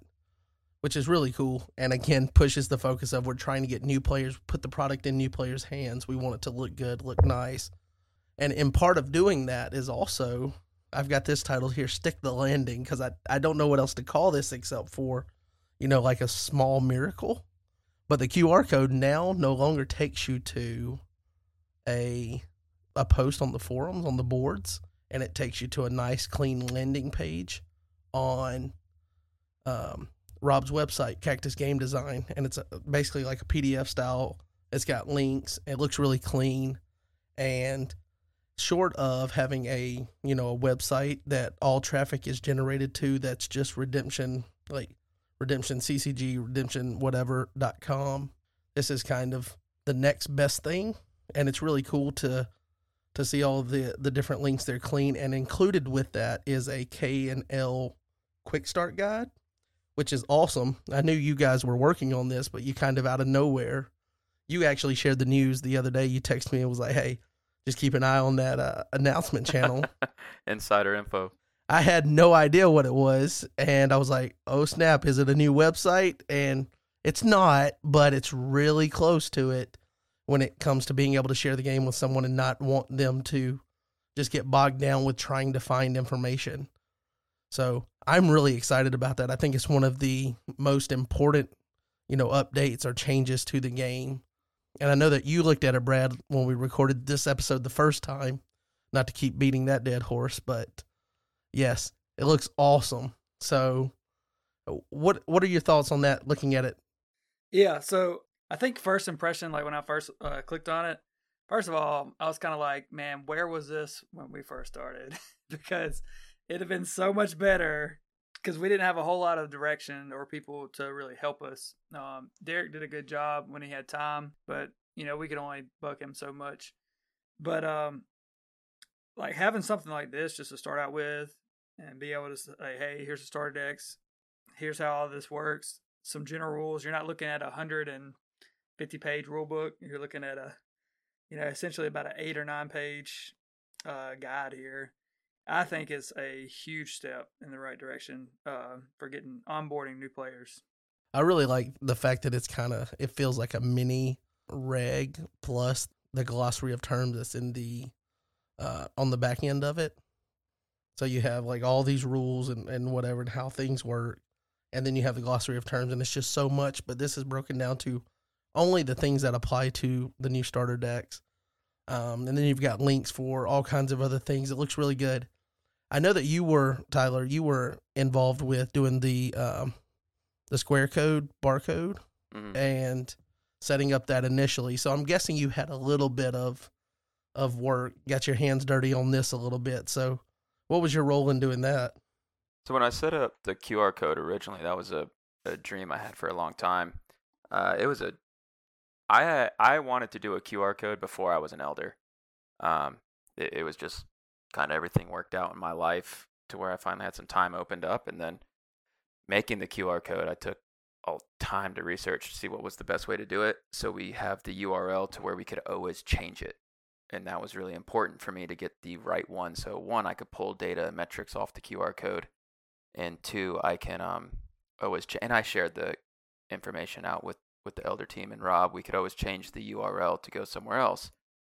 which is really cool. And again, pushes the focus of we're trying to get new players, put the product in new players' hands. We want it to look good, look nice. And in part of doing that is also I've got this title here, Stick the Landing, because I, I don't know what else to call this except for, you know, like a small miracle. But the QR code now no longer takes you to a a post on the forums, on the boards, and it takes you to a nice clean landing page on um, Rob's website, Cactus Game Design, and it's a, basically like a PDF style. It's got links. It looks really clean, and short of having a you know a website that all traffic is generated to, that's just redemption like redemption CCG redemption whatever dot com. This is kind of the next best thing, and it's really cool to to see all the the different links. They're clean, and included with that is a K and L quick start guide which is awesome. I knew you guys were working on this, but you kind of out of nowhere, you actually shared the news the other day. You texted me and was like, "Hey, just keep an eye on that uh, announcement channel."
Insider info.
I had no idea what it was, and I was like, "Oh snap! Is it a new website?" And it's not, but it's really close to it when it comes to being able to share the game with someone and not want them to just get bogged down with trying to find information. So I'm really excited about that. I think it's one of the most important, you know, updates or changes to the game. And I know that you looked at it, Brad, when we recorded this episode the first time. Not to keep beating that dead horse, but yes, it looks awesome. So, what what are your thoughts on that? Looking at it,
Yeah, so I think first impression, like when I first uh, clicked on it, first of all, I was kind of like, man, where was this when we first started? because it'd have been so much better because we didn't have a whole lot of direction or people to really help us. Um, Derek did a good job when he had time, but you know we could only buck him so much. But um, like having something like this just to start out with and be able to say, hey, here's the starter decks, here's how all this works, some general rules. You're not looking at a hundred and fifty page rule book. You're looking at a, you know, essentially about an eight or nine page uh, guide here. I think it's a huge step in the right direction uh, for getting onboarding new players.
I really like the fact that it's kind of it feels like a mini reg plus the glossary of terms that's in the uh, on the back end of it. So you have like all these rules and, and whatever and how things work. And then you have the glossary of terms and it's just so much, but this is broken down to only the things that apply to the new starter decks. Um, and then you've got links for all kinds of other things. It looks really good. I know that you were Tyler. You were involved with doing the um, the square code barcode
Mhm.
and setting up that initially. So I'm guessing you had a little bit of of work, got your hands dirty on this a little bit. So what was your role in doing that?
So when I set up the QR code originally, that was a, a dream I had for a long time. Uh, it was a I I wanted to do a QR code before I was an elder. Um, it, it was just kind of everything worked out in my life to where I finally had some time opened up, and then making the QR code, I took all time to research to see what was the best way to do it. So we have the URL to where we could always change it. And that was really important for me to get the right one. So one, I could pull data metrics off the QR code, and two, I can um always ch- and I shared the information out with with the elder team and Rob. We could always change the URL to go somewhere else.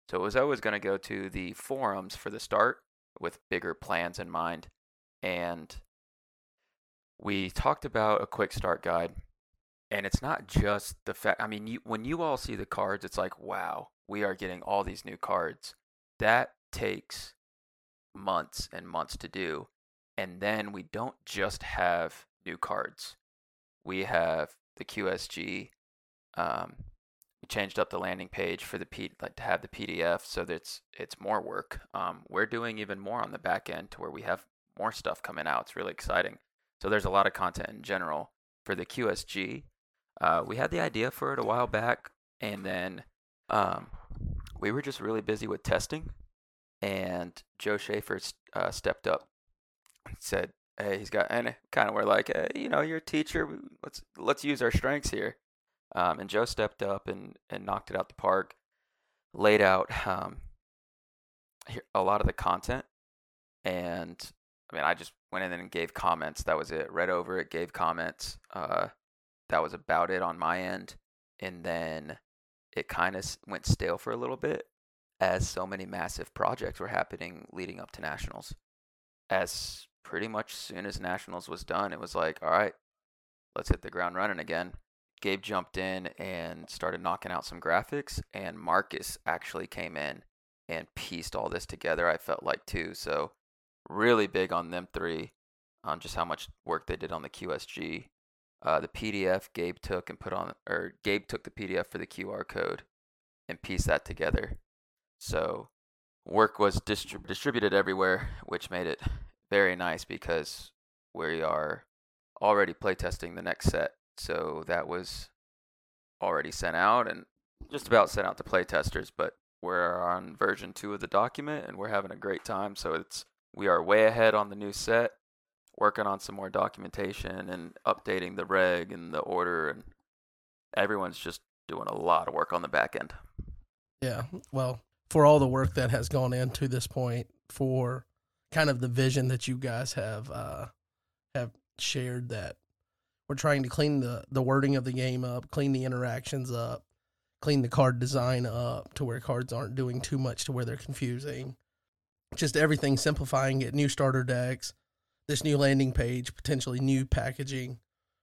So it was always going to go to the forums for the start with bigger plans in mind. And we talked about a quick start guide. And it's not just the fact, I mean, you, when you all see the cards, it's like, wow, we are getting all these new cards. That takes months and months to do. And then we don't just have new cards, we have the QSG. Um, changed up the landing page for the P, like to have the PDF, so that it's it's more work. Um, we're doing even more on the back end to where we have more stuff coming out. It's really exciting. So there's a lot of content in general for the QSG. Uh, we had the idea for it a while back, and then um, we were just really busy with testing. And Joe Schaefer uh, stepped up and said, "Hey, he's got," and kind of we're like, hey, "You know, you're a teacher. Let's let's use our strengths here." Um, and Joe stepped up and, and knocked it out the park, laid out um, a lot of the content. And I mean, I just went in and gave comments. That was it. Read over it, gave comments. Uh, that was about it on my end. And then it kind of went stale for a little bit as so many massive projects were happening leading up to nationals. As pretty much soon as nationals was done, it was like, all right, let's hit the ground running again. Gabe jumped in and started knocking out some graphics, and Marcus actually came in and pieced all this together. I felt like too, so really big on them three, on just how much work they did on the QSG. Uh, the PDF Gabe took and put on, or Gabe took the PDF for the QR code and pieced that together. So work was distrib- distributed everywhere, which made it very nice because we are already playtesting the next set. So that was already sent out and just about sent out to playtesters, but we're on version 2 of the document and we're having a great time. So it's we are way ahead on the new set, working on some more documentation and updating the reg and the order and everyone's just doing a lot of work on the back end.
Yeah. Well, for all the work that has gone into this point for kind of the vision that you guys have uh, have shared that we're trying to clean the the wording of the game up, clean the interactions up, clean the card design up to where cards aren't doing too much to where they're confusing. Just everything simplifying it, new starter decks, this new landing page, potentially new packaging,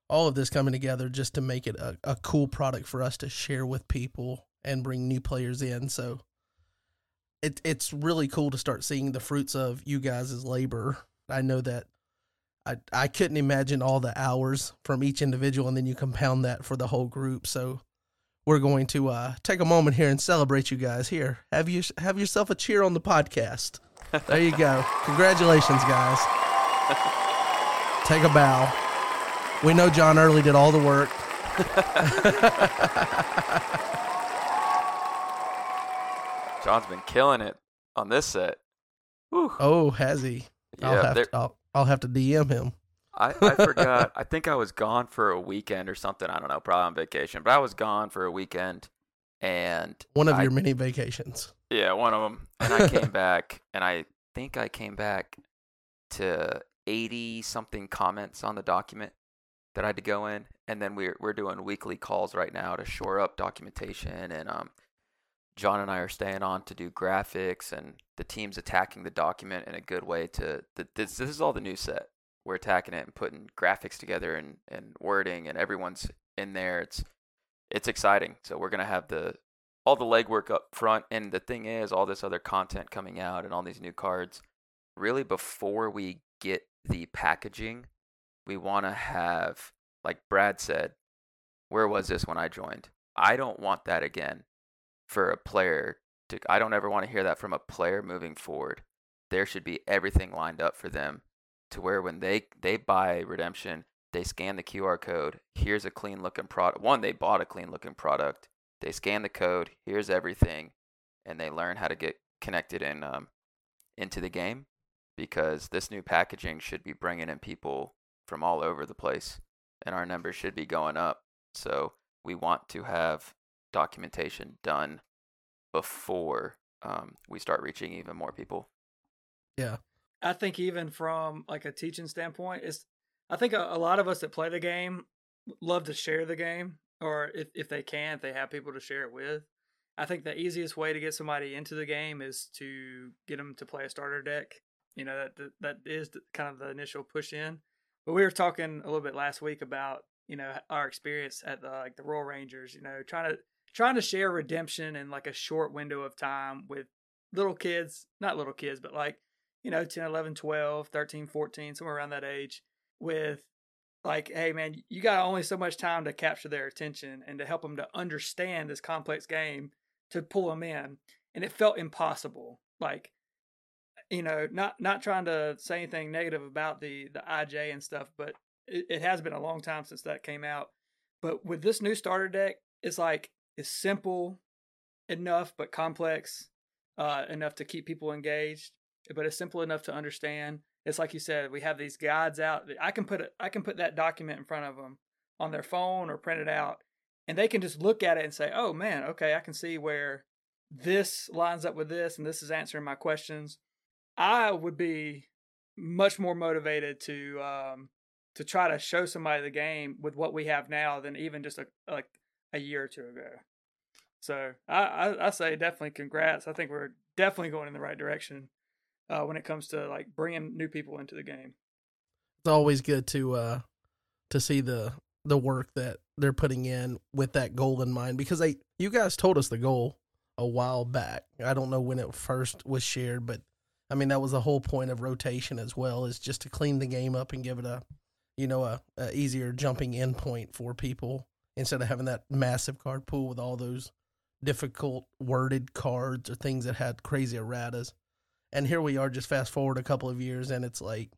all of this coming together just to make it a, a cool product for us to share with people and bring new players in. So it it's really cool to start seeing the fruits of you guys' labor. I know that I I couldn't imagine all the hours from each individual and then you compound that for the whole group. So we're going to uh, take a moment here and celebrate you guys. Here, have you have yourself a cheer on the podcast. There you go. Congratulations, guys. Take a bow. We know John Early did all the work.
John's been killing it on this set. Whew.
Oh, has he? I'll
Yeah,
have to, I'll, I'll have to DM him.
I, I forgot. I think I was gone for a weekend or something. I don't know, probably on vacation, but I was gone for a weekend, and
One of
I-
your many vacations.
Yeah, one of them. And I came back, and I think I came back to 80 something comments on the document that I had to go in. And then we're, we're doing weekly calls right now to shore up documentation. And um, John and I are staying on to do graphics, and the team's attacking the document in a good way. To th- this, this is all the new set. We're attacking it and putting graphics together and, and wording, and everyone's in there. It's it's exciting. So we're gonna have the all the legwork up front. And the thing is, all this other content coming out and all these new cards, really before we get the packaging, we want to have, like Brad said, where was this when I joined? I don't want that again for a player. To, I don't ever want to hear that from a player moving forward. There should be everything lined up for them to where when they, they buy redemption, they scan the QR code. Here's a clean looking product. One, they bought a clean looking product they scan the code here's everything and they learn how to get connected in um, into the game because this new packaging should be bringing in people from all over the place and our numbers should be going up so we want to have documentation done before um, we start reaching even more people
Yeah.
I think even from like a teaching standpoint, it's I think a, a lot of us that play the game love to share the game, or if if they can, if they have people to share it with. I think the easiest way to get somebody into the game is to get them to play a starter deck. You know that that, that is kind of the initial push in. But we were talking a little bit last week about you know our experience at the like the Royal Rangers. You know trying to trying to share redemption in like a short window of time with little kids, not little kids, but like you know 10 11 12 13 14 somewhere around that age with like hey man you got only so much time to capture their attention and to help them to understand this complex game to pull them in and it felt impossible like you know not not trying to say anything negative about the the ij and stuff but it, it has been a long time since that came out but with this new starter deck it's like it's simple enough but complex uh, enough to keep people engaged but it's simple enough to understand. It's like you said, we have these guides out. I can put it, I can put that document in front of them on their phone or print it out, and they can just look at it and say, "Oh man, okay, I can see where this lines up with this, and this is answering my questions." I would be much more motivated to um, to try to show somebody the game with what we have now than even just a like a year or two ago. So I, I, I say definitely congrats. I think we're definitely going in the right direction uh, when it comes to like bringing new people into the game.
It's always good to uh to see the the work that they're putting in with that goal in mind because they you guys told us the goal a while back. I don't know when it first was shared, but I mean that was the whole point of rotation as well is just to clean the game up and give it a you know a, a easier jumping in point for people instead of having that massive card pool with all those difficult worded cards or things that had crazy erratas. And here we are just fast forward a couple of years and it's like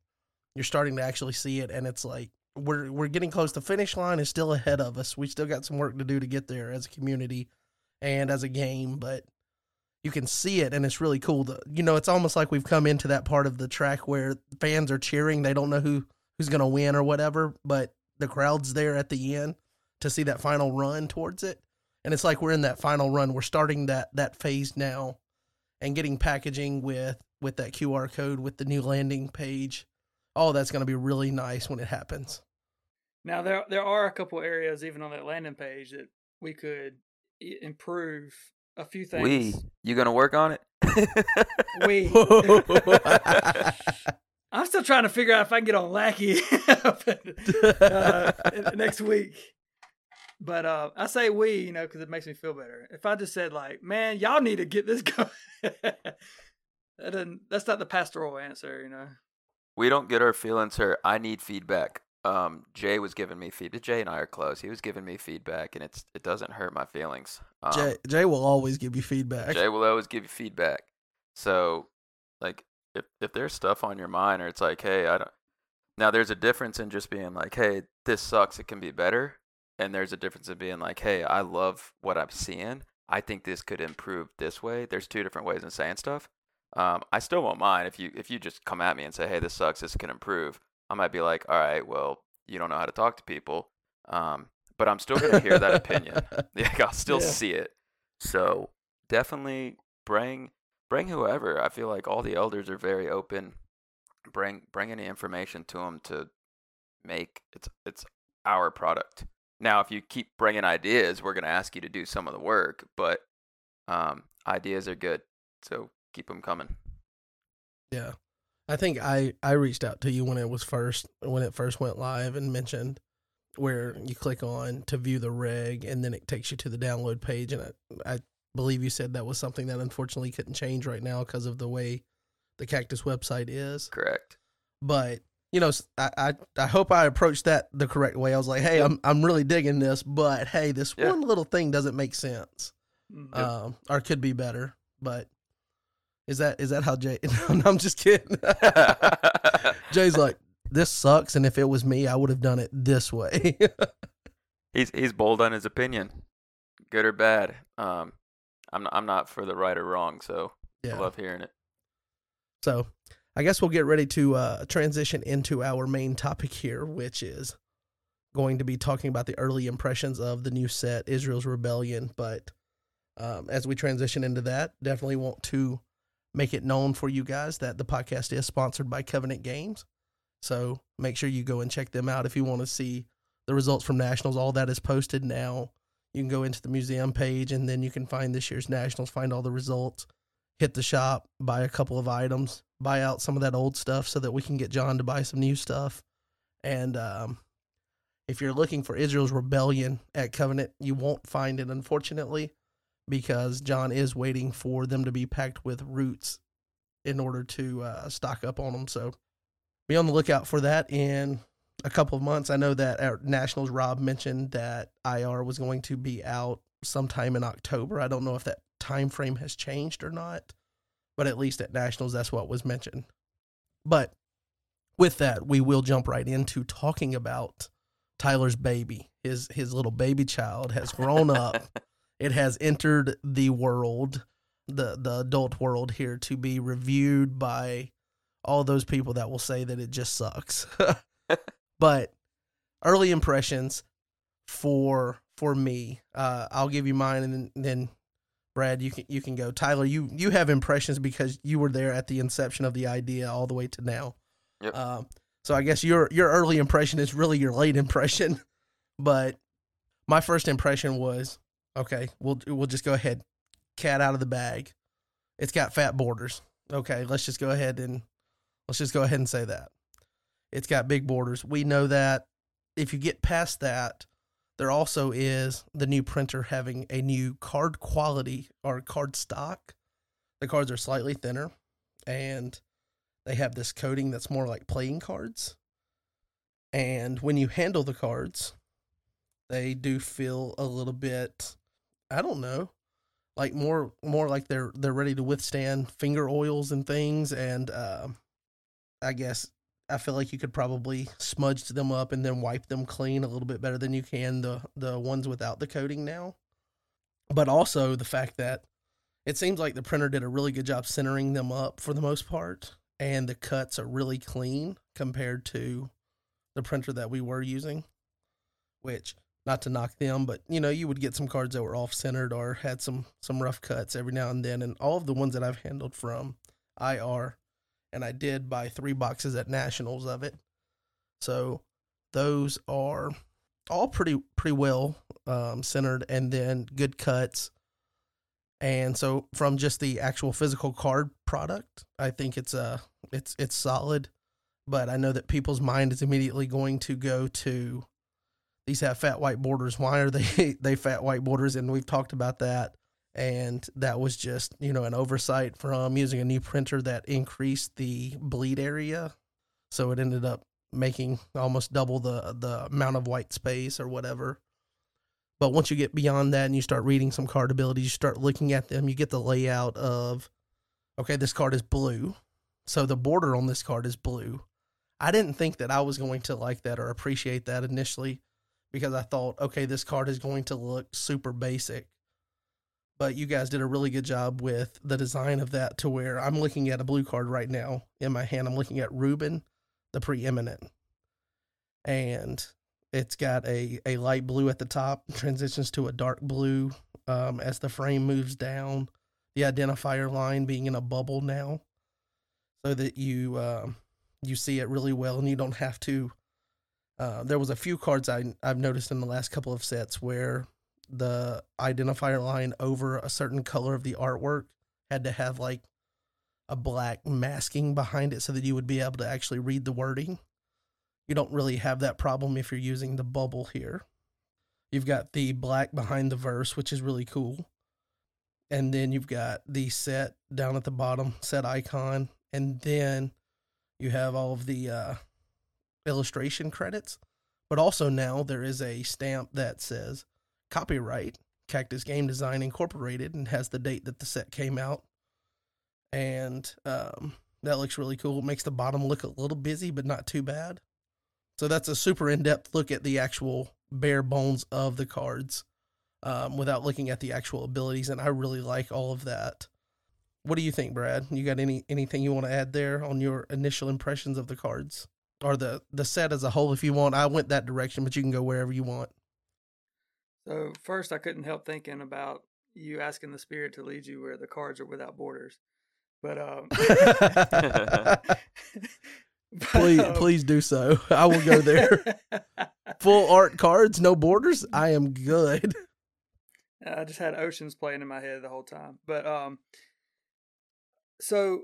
you're starting to actually see it and it's like we're we're getting close. The finish line is still ahead of us. We still got some work to do to get there as a community and as a game but you can see it and it's really cool. To you know it's almost like we've come into that part of the track where fans are cheering. They don't know who who's going to win or whatever but the crowd's there at the end to see that final run towards it and it's like we're in that final run we're starting that that phase now and getting packaging with with that QR code with the new landing page. Oh, that's going to be really nice when it happens.
Now there there are a couple areas even on that landing page that we could improve a few things.
We, you gonna work on it?
We. I'm still trying to figure out if I can get on Lackey uh, next week. But uh, I say we, you know, because it makes me feel better. If I just said like, "Man, y'all need to get this going," that doesn't, that's not the pastoral answer, you know.
we don't get our feelings hurt. I need feedback. Um, Jay was giving me feedback. Jay and I are close. He was giving me feedback, and it's it doesn't hurt my feelings. Um,
Jay, Jay will always give you feedback.
Jay will always give you feedback. So, like, if if there's stuff on your mind, or it's like, hey, I don't. Now, there's a difference in just being like, hey, this sucks. It can be better, and there's a difference in being like, hey, I love what I'm seeing. I think this could improve this way. There's two different ways in saying stuff. Um, I still won't mind if you if you just come at me and say, hey, this sucks. This can improve. I might be like, all right, well, you don't know how to talk to people. Um, but I'm still gonna hear that opinion. Like, I'll still
Yeah.
see it. So definitely bring bring whoever. I feel like all the elders are very open. Bring bring any information to them to make it's it's our product. Now, if you keep bringing ideas, we're gonna ask you to do some of the work. But um, ideas are good, so keep them coming.
Yeah. I think I I reached out to you when it was first when it first went live and mentioned where you click on to view the reg and then it takes you to the download page and I, I believe you said that was something that unfortunately couldn't change right now because of the way the Cactus website is.
Correct.
But you know, I I hope I approached that the correct way. I was like, hey, I'm I'm really digging this, but hey, this
Yeah.
one little thing doesn't make sense,
Mm.
um, or could be better. But is that is that how Jay? no, I'm just kidding. Jay's like, this sucks, and if it was me, I would have done it this way.
he's he's bold on his opinion, good or bad. Um, I'm not, I'm not for the right or wrong, so I
yeah.
love hearing it.
So I guess we'll get ready to uh, transition into our main topic here, which is going to be talking about the early impressions of the new set, Israel's Rebellion. But um, as we transition into that, definitely want to make it known for you guys that the podcast is sponsored by Covenant Games. So make sure you go and check them out if you want to see the results from nationals. All that is posted now. You can go into the museum page and then you can find this year's nationals, find all the results hit the shop, buy a couple of items, buy out some of that old stuff so that we can get John to buy some new stuff. And um, if you're looking for Israel's rebellion at Covenant, you won't find it, unfortunately, because John is waiting for them to be packed with roots in order to uh, stock up on them. So be on the lookout for that in a couple of months. I know that our Nationals Rob mentioned that IR was going to be out sometime in October. I don't know if that time frame has changed or not, but at least at Nationals that's what was mentioned. But with that, we will jump right into talking about Tyler's baby. His his little baby child has grown up. it has entered the world, the the adult world here to be reviewed by all those people that will say that it just sucks. but early impressions for for me, uh, I'll give you mine, and then, then Brad, you can you can go. Tyler, you you have impressions because you were there at the inception of the idea all the way to now.
Yep.
Um, so I guess your your early impression is really your late impression, but my first impression was okay. We'll we'll just go ahead, cat out of the bag. It's got fat borders. Okay, let's just go ahead and let's just go ahead and say that it's got big borders. We know that. If you get past that, there also is the new printer having a new card quality or card stock. The cards are slightly thinner and they have this coating that's more like playing cards. And when you handle the cards, they do feel a little bit I don't know, like more more like they're they're ready to withstand finger oils and things and uh, I guess I feel like you could probably smudge them up and then wipe them clean a little bit better than you can the the ones without the coating now. But also the fact that it seems like the printer did a really good job centering them up for the most part, and the cuts are really clean compared to the printer that we were using. Which, not to knock them, but you know, you would get some cards that were off centered or had some some rough cuts every now and then, and all of the ones that I've handled from IR, and I did buy three boxes at Nationals of it. So those are all pretty pretty well um, centered, and then good cuts. And so from just the actual physical card product, I think it's a it's it's solid. But I know that people's mind is immediately going to go to these have fat white borders. Why are they they fat white borders? And we've talked about that. And that was just, you know, an oversight from using a new printer that increased the bleed area. So it ended up making almost double the the amount of white space or whatever. But once you get beyond that and you start reading some card abilities, you start looking at them, you get the layout of okay, this card is blue. So the border on this card is blue. I didn't think that I was going to like that or appreciate that initially because I thought, okay, this card is going to look super basic. But you guys did a really good job with the design of that to where I'm looking at a blue card right now in my hand. I'm looking at Reuben, the preeminent. And it's got a, a light blue at the top, transitions to a dark blue um, as the frame moves down. The identifier line being in a bubble now, so that you um, you see it really well, and you don't have to. Uh, there was a few cards I I've noticed in the last couple of sets where the identifier line over a certain color of the artwork had to have like a black masking behind it so that you would be able to actually read the wording. You don't really have that problem if you're using the bubble here. You've got the black behind the verse, which is really cool. And then you've got the set down at the bottom, set icon. And then you have all of the uh, illustration credits. But also now there is a stamp that says copyright Cactus Game Design Incorporated and has the date that the set came out. And um, that looks really cool. It makes the bottom look a little busy, but not too bad. So that's a super in depth look at the actual bare bones of the cards um, without looking at the actual abilities. And I really like all of that. What do you think, Brad? You got any anything you want to add there on your initial impressions of the cards or the the set as a whole? If you want, I went that direction, but you can go wherever you want.
So first, I couldn't help thinking about you asking the spirit to lead you where the cards are without borders. But um, but,
please,
um,
please do so. I will go there. Full art cards, no borders. I am good.
I just had oceans playing in my head the whole time. But um, so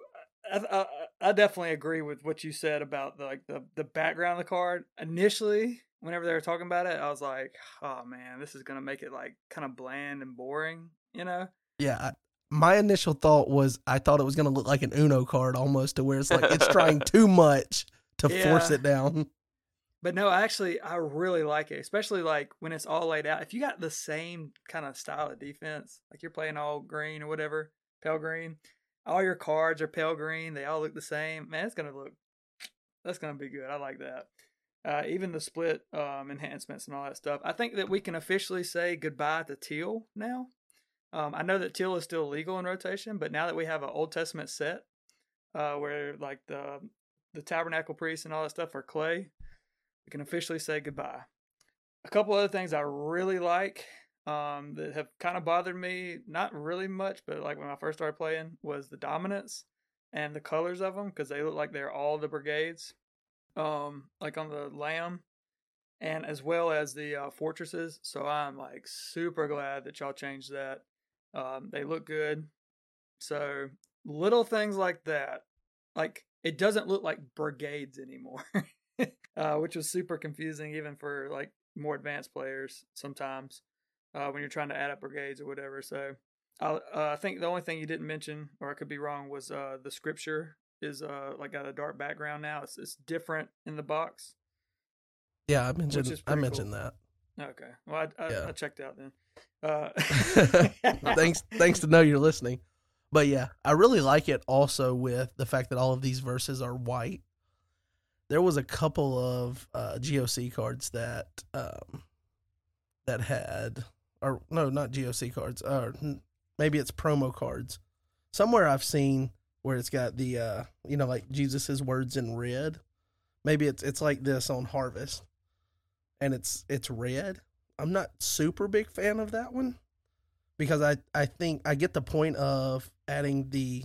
I, I, I definitely agree with what you said about the, like the the background of the card. Initially, whenever they were talking about it, I was like, oh man, this is gonna make it like kind of bland and boring, you know?
Yeah, I, my initial thought was I thought it was to look like an Uno card almost, to where it's like it's trying too much to force it down.
But no, actually, I really like it, especially like when it's all laid out. If you got the same kind of style of defense, like you're playing all green or whatever, pale green, all your cards are pale green, they all look the same. Man, it's gonna look, that's gonna be good. I like that. Uh, even the split um, enhancements and all that stuff. I think that we can officially say goodbye to teal now. Um, I know that teal is still legal in rotation, but now that we have an Old Testament set, uh, where like the the tabernacle priests and all that stuff are clay, we can officially say goodbye. A couple other things I really like um, that have kind of bothered me, not really much, but like when I first started playing, was the dominance and the colors of them because they look like they're all the brigades, um, like on the lamb, and as well as the uh, fortresses. So I'm like super glad that y'all changed that. Um, they look good. So little things like that, like it doesn't look like brigades anymore. uh, which was super confusing even for like more advanced players sometimes uh, when you're trying to add up brigades or whatever. So I, uh, I think the only thing you didn't mention, or I could be wrong, was uh, the scripture is uh, like got a dark background now. It's it's different in the box.
Yeah, I mentioned I mentioned that.
Okay, well I, I,
Yeah.
I checked out then. Uh,
thanks thanks to know you're listening. But yeah, I really like it also with the fact that all of these verses are white. There was a couple of uh, GOC cards that um, that had or no, not GOC cards. Or maybe it's promo cards. Somewhere I've seen where it's got the uh, you know like Jesus's words in red. Maybe it's it's like this on Harvest, and it's it's red. I'm not super big fan of that one because I I think I get the point of adding the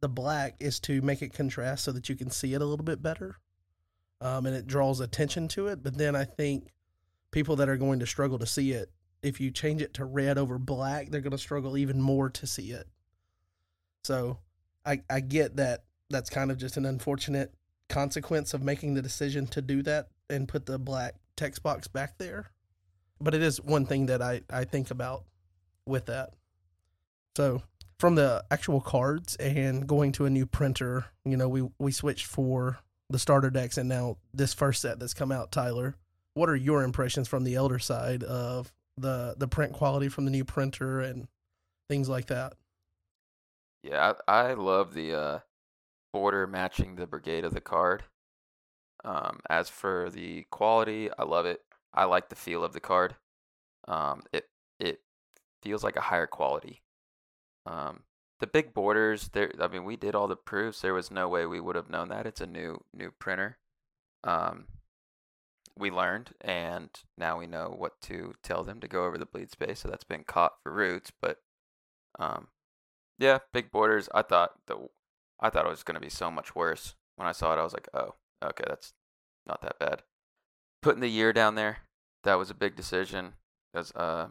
the black is to make it contrast so that you can see it a little bit better, um, and it draws attention to it. But then I think people that are going to struggle to see it, if you change it to red over black, they're going to struggle even more to see it. So I I get that that's kind of just an unfortunate consequence of making the decision to do that and put the black text box back there. But it is one thing that I, I think about with that. So from the actual cards and going to a new printer, you know, we, we switched for the starter decks and now this first set that's come out, Tyler. What are your impressions from the elder side of the the print quality from the new printer and things like that?
Yeah, I, I love the uh, border matching the brigade of the card. Um, as for the quality, I love it. I like the feel of the card. Um, it it feels like a higher quality. Um, the big borders, there. I mean, we did all the proofs. There was no way we would have known that. It's a new new printer. Um, we learned, and now we know what to tell them to go over the bleed space. So that's been caught for roots, but um, yeah, big borders. I thought the I thought it was going to be so much worse. When I saw it, I was like, oh, okay, that's not that bad. Putting the year down there, that was a big decision. As uh,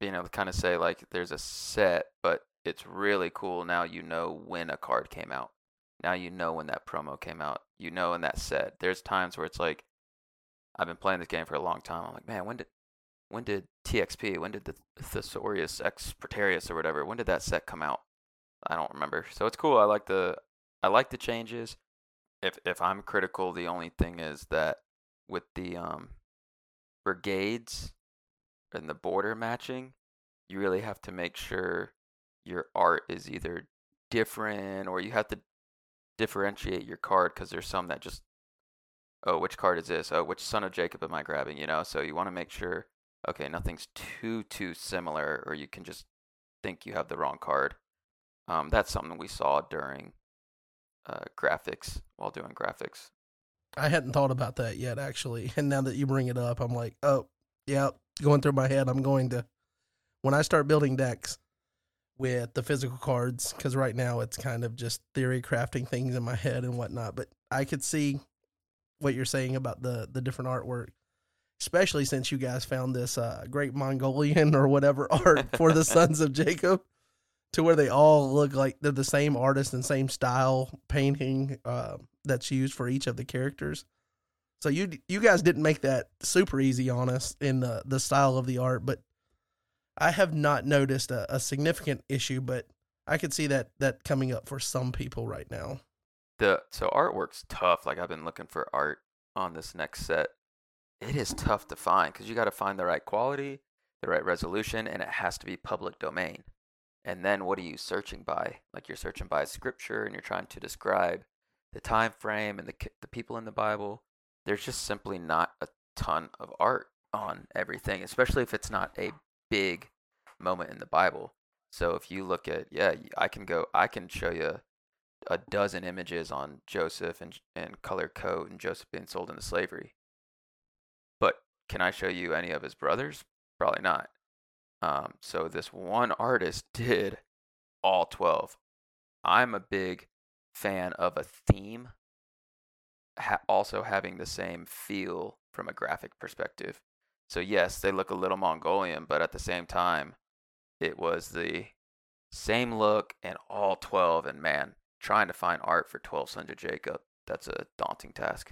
being able to kind of say like, there's a set, but it's really cool. Now you know when a card came out. Now you know when that promo came out. You know in that set. There's times where it's like, I've been playing this game for a long time. I'm like, man, when did when did TXP? When did the Thesaurus ex Preteritus or whatever? When did that set come out? I don't remember. So it's cool. I like the I like the changes. If if I'm critical, the only thing is that with the um brigades and the border matching, you really have to make sure your art is either different or you have to differentiate your card because there's some that just oh which card is this oh which son of jacob am i grabbing you know so you want to make sure okay nothing's too too similar or you can just think you have the wrong card um, that's something we saw during uh, graphics while doing graphics.
I hadn't thought about that yet, actually. And now that you bring it up, I'm like, oh, yeah, going through my head. I'm going to, when I start building decks with the physical cards, because right now it's kind of just theory crafting things in my head and whatnot. But I could see what you're saying about the the different artwork, especially since you guys found this uh, great Mongolian or whatever art for the Sons of Jacob to where they all look like they're the same artist and same style painting uh, that's used for each of the characters. So you you guys didn't make that super easy on us in the the style of the art, but I have not noticed a, a significant issue, but I could see that that coming up for some people right now.
The so artwork's tough. Like I've been looking for art on this next set. It is tough to find because you got to find the right quality, the right resolution, and it has to be public domain. And then what are you searching by? Like you're searching by scripture and you're trying to describe the time frame and the the people in the Bible. There's just simply not a ton of art on everything, especially if it's not a big moment in the Bible. So if you look at yeah, I can go I can show you a dozen images on Joseph and and color coat and Joseph being sold into slavery. Can I show you any of his brothers? Probably not. Um, so this one artist did all 12. I'm a big fan of a theme ha- also having the same feel from a graphic perspective. So yes, they look a little Mongolian, but at the same time, it was the same look and all 12 and man, trying to find art for 12 Sons of Jacob, that's a daunting task.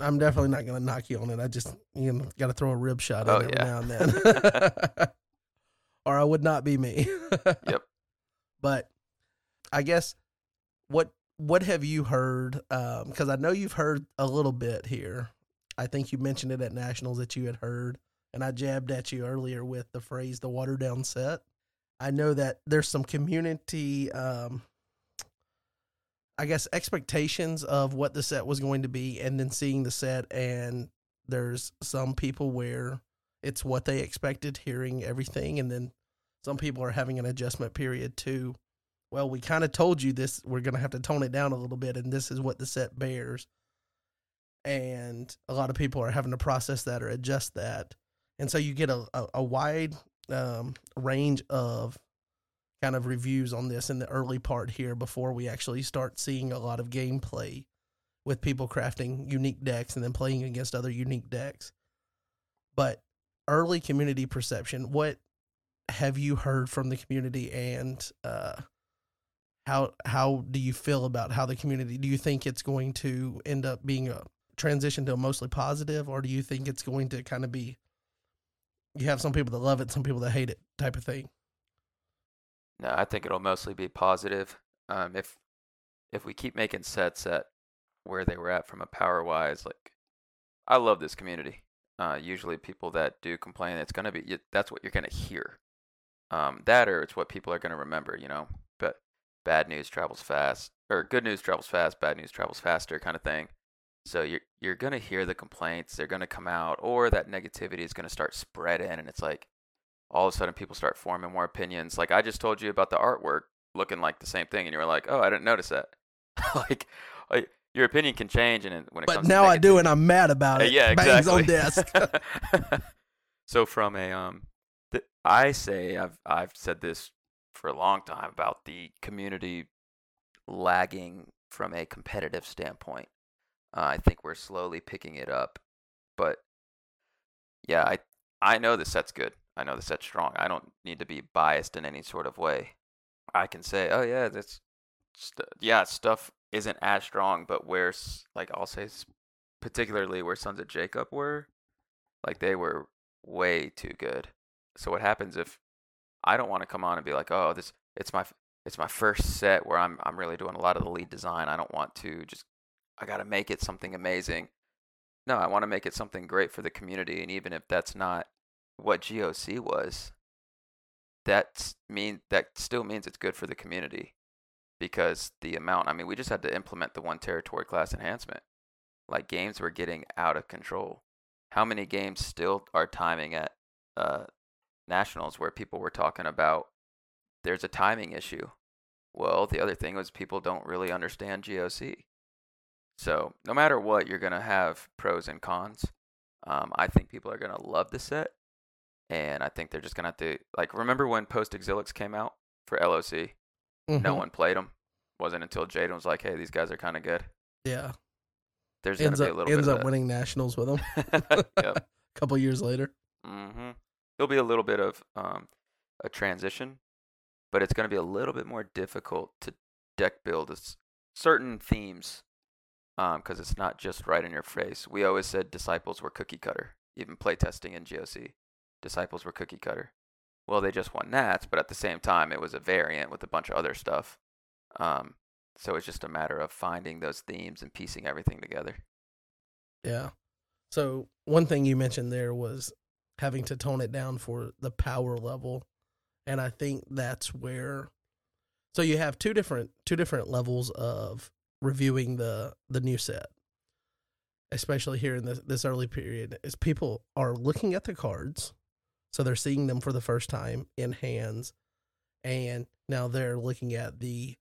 I'm definitely not going to knock you on it. I just you know, got to throw a rib shot
Oh,
every
yeah.
now and then. or I would not be me.
Yep.
But I guess what what have you heard? Because I know you've heard a little bit here. I think you mentioned it at nationals that you had heard, and I jabbed at you earlier with the phrase "the watered down set." I know that there's some community, um, I guess, expectations of what the set was going to be, and then seeing the set, and there's some people where it's what they expected, hearing everything, and then some people are having an adjustment period too. Well, we kind of told you this, we're going to have to tone it down a little bit, and this is what the set bears. And a lot of people are having to process that or adjust that. And so you get a, a, a wide um, range of kind of reviews on this in the early part here before we actually start seeing a lot of gameplay with people crafting unique decks and then playing against other unique decks. But early community perception, what have you heard from the community and uh, how how do you feel about how the community do you think it's going to end up being a transition to a mostly positive or do you think it's going to kind of be you have some people that love it some people that hate it type of thing
No, I think it'll mostly be positive. Um, if if we keep making sets at where they were at from a power wise, like I love this community. Uh, usually, people that do complain, it's gonna be that's what you're gonna hear. Um, that or it's what people are gonna remember. You know, but bad news travels fast, or good news travels fast, bad news travels faster, kind of thing. So you're you're gonna hear the complaints, they're gonna come out, or that negativity is gonna start spreading, and it's like all of a sudden people start forming more opinions. Like I just told you about the artwork looking like the same thing, and you were like, "Oh, I didn't notice that." like, like, your opinion can change, and it- when it comes,
but
comes
now i do and i'm mad about
Uh,
it
yeah,
bangs
exactly.
on desk
so from a um, th- I say I've I've said this for a long time about the community lagging from a competitive standpoint. Uh, I think we're slowly picking it up, but yeah, I I know the set's good. I know the set's strong. I don't need to be biased in any sort of way. I can say, oh yeah, that's st- yeah, stuff isn't as strong, but where like I'll say particularly where Sons of Jacob were, like they were way too good. So what happens if I don't want to come on and be like, oh, this it's my it's my first set where I'm I'm really doing a lot of the lead design. I don't want to just I got to make it something amazing. No, I want to make it something great for the community, and even if that's not what GOC was, that's mean that still means it's good for the community because the amount. I mean, we just had to implement the one territory class enhancement. Like games were getting out of control. How many games still are timing at uh, nationals where people were talking about there's a timing issue? Well, the other thing was people don't really understand GOC. So no matter what, you're gonna have pros and cons. Um, I think people are gonna love the set, and I think they're just gonna have to like remember when Post Exilics came out for LOC. No
Mhm.
one played them. Wasn't until Jaden was like, "Hey, these guys are kind of good."
yeah
There's
ends
gonna
up
be a little
ends
bit
up winning nationals with them a couple years later
mm-hmm. There'll be a little bit of um, a transition, but it's going to be a little bit more difficult to deck build s- certain themes because it's not just right in your face. We always said disciples were cookie cutter, even playtesting in GOC. Disciples were cookie cutter. Well, they just won Nats, but at the same time, it was a variant with a bunch of other stuff. Um, so it's just a matter of finding those themes and piecing everything together.
Yeah. So one thing you mentioned there was having to tone it down for the power level, and I think that's where. So you have two different two different levels of reviewing the the new set, especially here in this this early period, is people are looking at the cards, so they're seeing them for the first time in hands, and now they're looking at the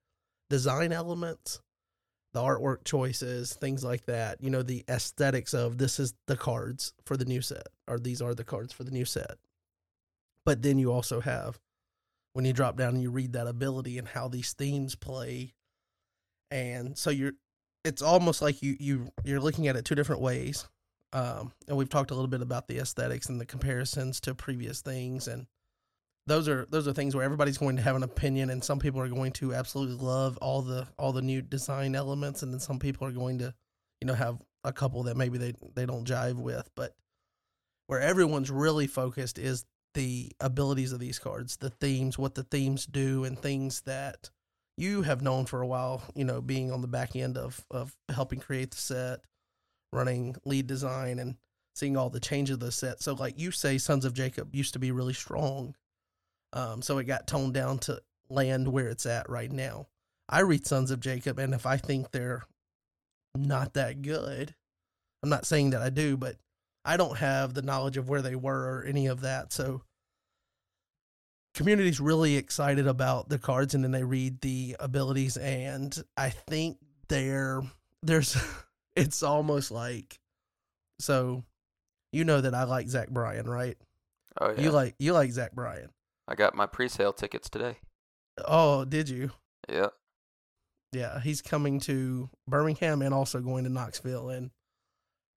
design elements the artwork choices, things like that. You know, the aesthetics of this is the cards for the new set, or these are the cards for the new set. But then you also have when you drop down and you read that ability and how these themes play, and so you're, it's almost like you you you're looking at it two different ways. Um, and we've talked a little bit about the aesthetics and the comparisons to previous things, and those are those are things where everybody's going to have an opinion and some people are going to absolutely love all the all the new design elements and then some people are going to you know have a couple that maybe they they don't jive with but where everyone's really focused is the abilities of these cards the themes what the themes do and things that you have known for a while you know being on the back end of of helping create the set running lead design and seeing all the changes of the set so like you say sons of jacob used to be really strong um, so it got toned down to land where it's at right now. I read Sons of Jacob, and if I think they're not that good, I'm not saying that I do, but I don't have the knowledge of where they were or any of that. So community's really excited about the cards and then they read the abilities and I think there there's it's almost like so you know that I like Zach Bryan, right?
Oh yeah,
You like you like Zach Bryan.
I got my pre-sale tickets today.
Oh, did you?
Yeah.
Yeah, he's coming to Birmingham and also going to Knoxville, and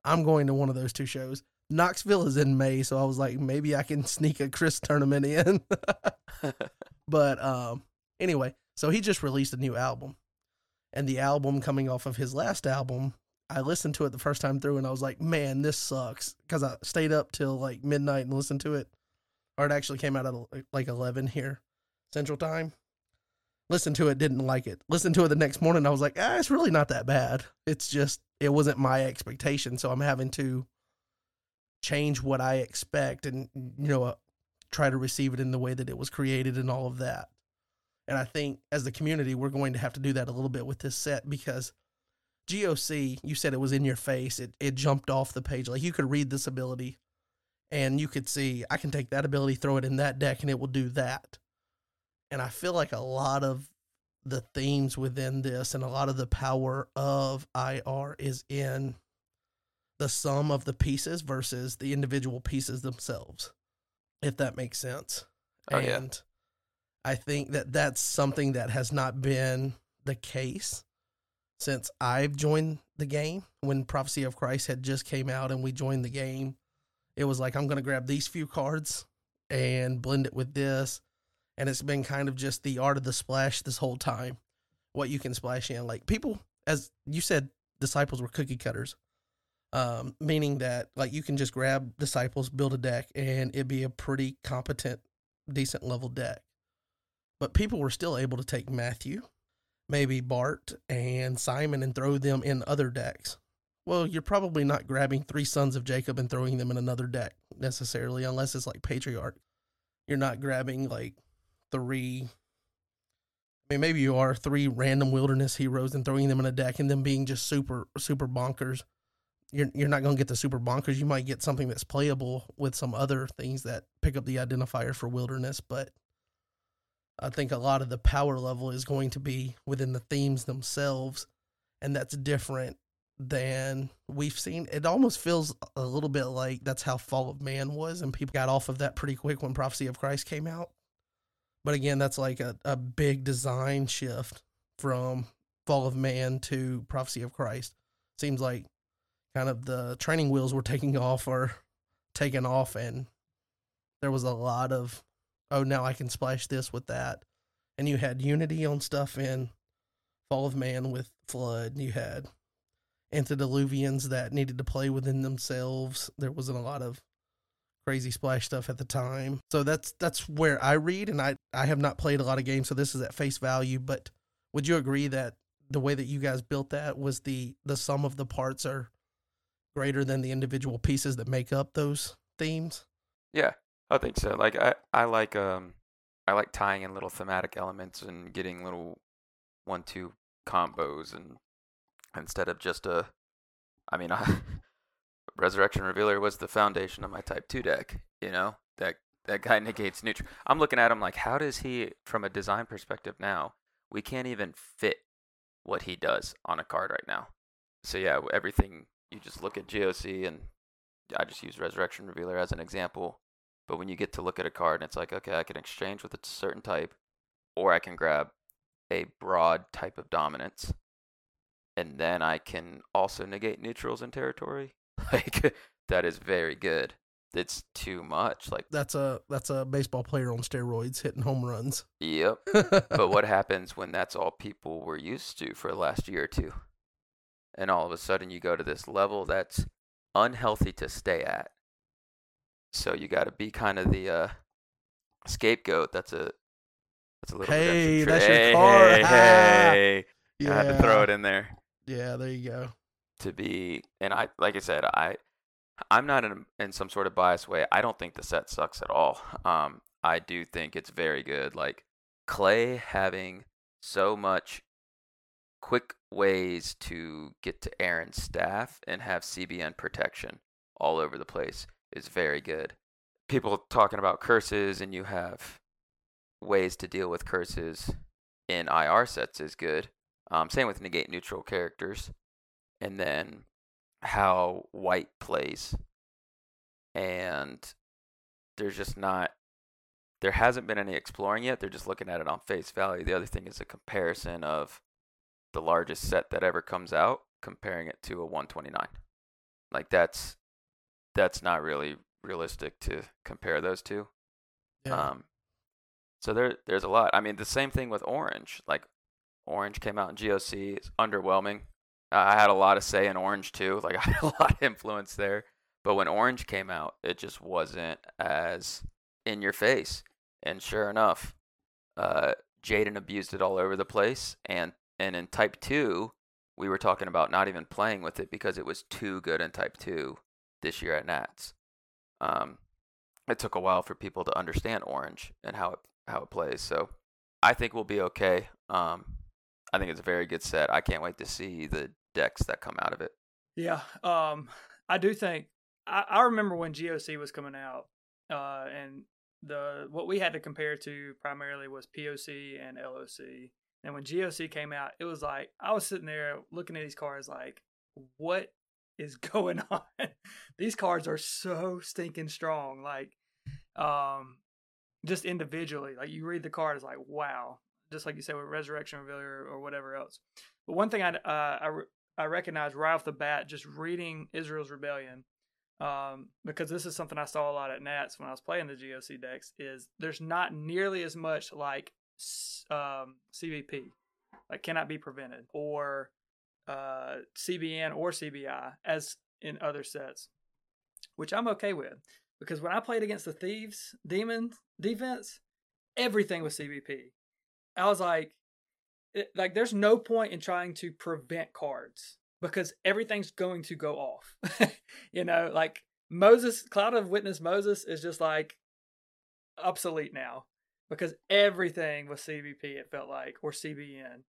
I'm going to one of those two shows. Knoxville is in May, so I was like, maybe I can sneak a Chris tournament in. but um, anyway, so he just released a new album, and the album coming off of his last album, I listened to it the first time through, and I was like, man, this sucks because I stayed up till like midnight and listened to it, or it actually came out at like 11 here Central Time listened to it, didn't like it. Listened to it the next morning, I was like, ah, it's really not that bad. It's just it wasn't my expectation, so I'm having to change what I expect and you know uh, try to receive it in the way that it was created and all of that. And I think as the community, we're going to have to do that a little bit with this set because GOC, you said it was in your face. It it jumped off the page. Like you could read this ability and you could see I can take that ability, throw it in that deck, and it will do that and I feel like a lot of the themes within this and a lot of the power of IR is in the sum of the pieces versus the individual pieces themselves, if that makes sense.
Oh, yeah.
and I think that that's something that has not been the case since I've joined the game. When Prophecy of Christ had just came out and we joined the game, it was like I'm going to grab these few cards and blend it with this and it's been kind of just the art of the splash this whole time. What you can splash in, like people, as you said, disciples were cookie cutters, um, meaning that like you can just grab disciples, build a deck, and it'd be a pretty competent, decent level deck. But people were still able to take Matthew, maybe Bart and Simon, and throw them in other decks. Well, you're probably not grabbing three sons of Jacob and throwing them in another deck necessarily, unless it's like Patriarch. You're not grabbing like three. I mean, maybe you are three random wilderness heroes and throwing them in a deck and them being just super super bonkers. You're you're not going to get the super bonkers. You might get something that's playable with some other things that pick up the identifier for wilderness, but I think a lot of the power level is going to be within the themes themselves, and that's different than we've seen. It almost feels a little bit like that's how Fall of Man was, and people got off of that pretty quick when Prophecy of Christ came out. But again, that's like a, a big design shift from Fall of Man to Prophecy of Christ. Seems like kind of the training wheels were taking off or taken off, and there was a lot of, oh, now I can splash this with that. And you had Unity on stuff in Fall of Man with Flood. You had antediluvians that needed to play within themselves. There wasn't a lot of crazy splash stuff at the time. So that's that's where I read and I I have not played a lot of games so this is at face value, but would you agree that the way that you guys built that was the the sum of the parts are greater than the individual pieces that make up those themes?
Yeah, I think so. Like I, I like um I like tying in little thematic elements and getting little one two combos and instead of just a I mean I Resurrection Revealer was the foundation of my Type Two deck. You know that that guy negates neutral. I'm looking at him like, how does he, from a design perspective, now we can't even fit what he does on a card right now. So yeah, everything you just look at GOC and I just use Resurrection Revealer as an example. But when you get to look at a card and it's like, okay, I can exchange with a certain type, or I can grab a broad type of dominance, and then I can also negate neutrals in territory. Like that is very good. It's too much. Like
That's a that's a baseball player on steroids hitting home runs.
yep. but what happens when that's all people were used to for the last year or two? And all of a sudden you go to this level that's unhealthy to stay at. So you got to be kind of the uh, scapegoat. That's a that's a little
Hey, that's your
hey,
card.
Hey. I had to throw it in there.
Yeah, there you go.
to be and I like I said I I'm not in in some sort of biased way. I don't think the set sucks at all. Um I do think it's very good. Like Clay having so much quick ways to get to Aaron's staff and have CBN protection all over the place is very good. People talking about curses and you have ways to deal with curses in IR sets is good. Um, same with negate neutral characters and then how white plays. And there's just not there hasn't been any exploring yet. They're just looking at it on face value. The other thing is a comparison of the largest set that ever comes out, comparing it to a 129. Like that's that's not really realistic to compare those two.
Yeah.
Um, so there, there's a lot. I mean, the same thing with Orange. Like, Orange came out in GOC. It's underwhelming. I had a lot of say in Orange too. Like, I had a lot of influence there. But when Orange came out, it just wasn't as in your face. And sure enough, uh, Jaden abused it all over the place. And and in Type Two, we were talking about not even playing with it because it was too good in Type Two this year at Nats. Um, it took a while for people to understand Orange and how it how it plays. So I think we'll be okay. Um, I think it's a very good set. I can't wait to see the decks that come out of it.
Yeah, um, I do think I, I remember when GOC was coming out, uh, and the what we had to compare to primarily was POC and LOC. And when GOC came out, it was like I was sitting there looking at these cards, like, what is going on? these cards are so stinking strong. Like, um, just individually, like you read the card, it's like, wow. Just like you said with Resurrection Revealer or whatever else. But one thing I uh, I I recognize right off the bat, just reading Israel's Rebellion, um, because this is something I saw a lot at Nats when I was playing the GOC decks, is there's not nearly as much like um, CBP, like cannot be prevented, or uh, CBN or CBI as in other sets, which I'm okay with. Because when I played against the Thieves Demon defense, everything was CBP. I was like, it, like there's no point in trying to prevent cards because everything's going to go off. you know, like Moses, Cloud of Witness Moses is just like obsolete now because everything was CBP. It felt like or CBN.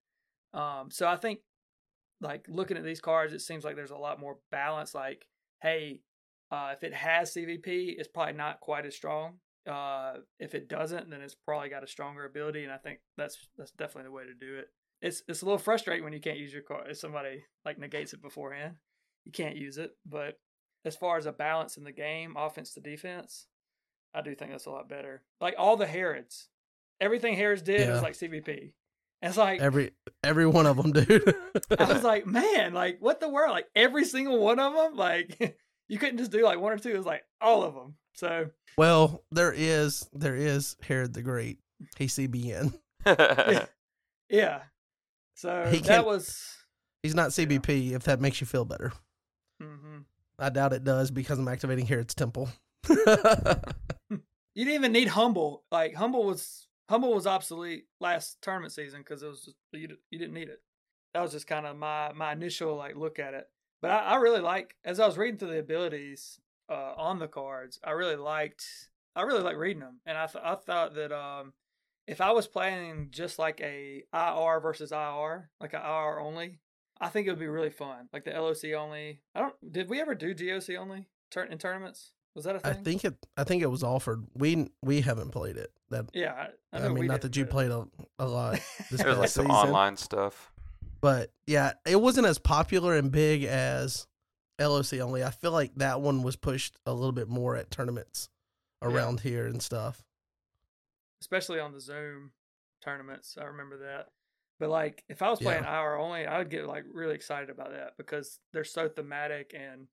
Um, so I think like looking at these cards, it seems like there's a lot more balance. Like, hey, uh, if it has CBP, it's probably not quite as strong. Uh, if it doesn't, then it's probably got a stronger ability, and I think that's that's definitely the way to do it. It's it's a little frustrating when you can't use your card if somebody like negates it beforehand. You can't use it, but as far as a balance in the game, offense to defense, I do think that's a lot better. Like all the Herods, everything Herods did
Yeah.
was like CBP. And it's like
every every one of them, dude.
I was like, man, like what the world? Like every single one of them, like you couldn't just do like one or two. It was like all of them. So
well, there is there is Herod the Great. He's CBN.
yeah, so
He
that
can't-
was.
He's not CBP. If that makes you feel better,
hmm
I doubt it does because I'm activating Herod's Temple.
You didn't even need humble. Like humble was humble was obsolete last tournament season because it was just, you you didn't need it. That was just kind of my my initial like look at it. But I, I really like as I was reading through the abilities uh, on the cards. I really liked I really like reading them, and I th- I thought that um if I was playing just like a IR versus IR, like a IR only, I think it would be really fun. Like the LOC only. I don't. Did we ever do GOC only turn in tournaments? Was that a
I
thing?
think it. I think it was offered. We we haven't played it. That
Yeah, I,
I, mean, not that you played a, a lot this
There's like
past
some online stuff.
but yeah, it wasn't as popular and big as LOC only. I feel like that one was pushed a little bit more at tournaments
Yeah.
around here and stuff.
especially on the Zoom tournaments. I remember that. But like, if I was
Yeah.
playing IR only, I would get like really excited about that because they're so thematic and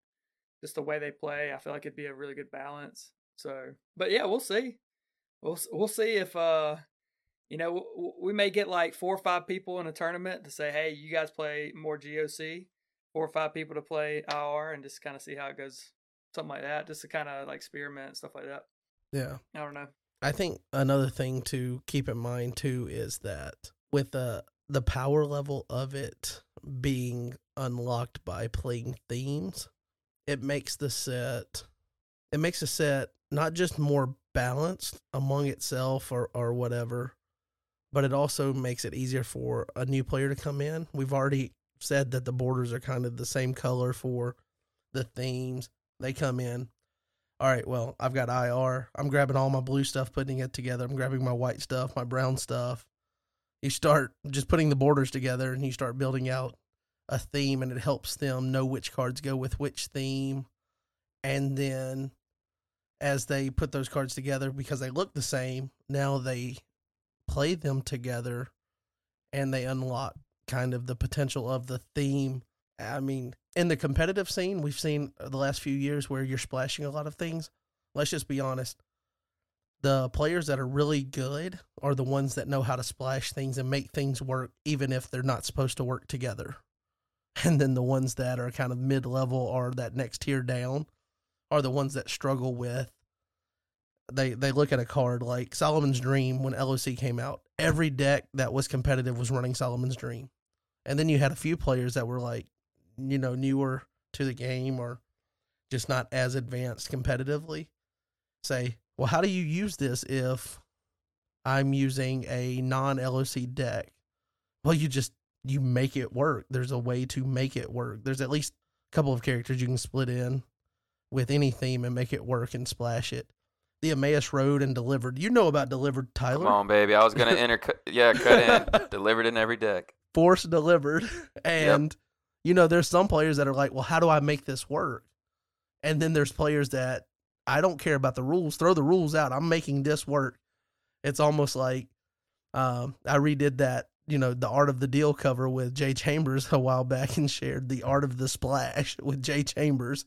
just the way they play. I feel like it'd be a really good balance. So, but yeah, we'll see. We'll we'll see if uh, you know, w- we may get like four or five people in a tournament to say, hey, you guys play more GOC. Four or five people to play IR and just kind of see how it goes. Something like that, just to kind of like experiment and stuff like that.
Yeah.
I don't know.
I think another thing to keep in mind too is that with the the power level of it being unlocked by playing themes, it makes the set it makes the set not just more balanced among itself or or whatever, but it also makes it easier for a new player to come in. We've already said that the borders are kind of the same color for the themes. They come in, all right, well, I've got IR. I'm grabbing all my blue stuff, putting it together. I'm grabbing my white stuff, my brown stuff. You start just putting the borders together and you start building out a theme, and it helps them know which cards go with which theme. And then as they put those cards together because they look the same. Now they play them together and they unlock kind of the potential of the theme. I mean, in the competitive scene, we've seen the last few years where you're splashing a lot of things. Let's just be honest. The players that are really good are the ones that know how to splash things and make things work, even if they're not supposed to work together. And then the ones that are kind of mid level or that next tier down are the ones that struggle with they they look at a card like Solomon's Dream when LOC came out. Every deck that was competitive was running Solomon's Dream. And then you had a few players that were like, you know, newer to the game or just not as advanced competitively. Say, well, how do you use this if I'm using a non LOC deck? Well, you just you make it work. There's a way to make it work. There's at least a couple of characters you can split in with any theme and make it work and splash it. The Emmaus Road and Delivered. You know about Delivered, Tyler.
Come on, baby. I was gonna enter. yeah, cut in. Delivered in every deck.
Force delivered, and you know there's some players that are like, well, how do I make this work? And then there's players that I don't care about the rules. Throw the rules out. I'm making this work. It's almost like um, I redid that you know, the art of the deal cover with Jay Chambers a while back and shared the art of the splash with Jay Chambers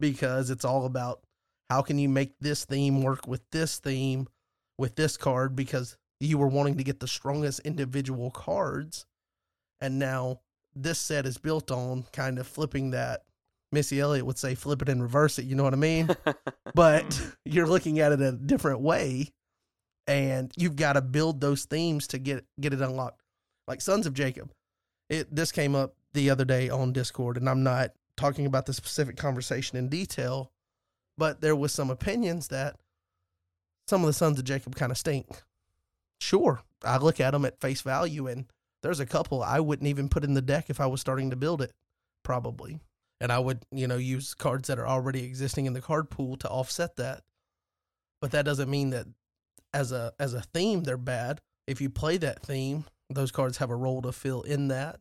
because it's all about how can you make this theme work with this theme with this card because you were wanting to get the strongest individual cards. And now this set is built on kind of flipping that. Missy Elliott would say flip it and reverse it, you know what I mean? but you're looking at it a different way. And you've got to build those themes to get get it unlocked like Sons of Jacob. It this came up the other day on Discord, and I'm not talking about the specific conversation in detail, but there was some opinions that some of the Sons of Jacob kind of stink. Sure, I look at them at face value, and there's a couple I wouldn't even put in the deck if I was starting to build it, probably. And I would, you know, use cards that are already existing in the card pool to offset that. But that doesn't mean that as a as a theme they're bad. If you play that theme those cards have a role to fill in that,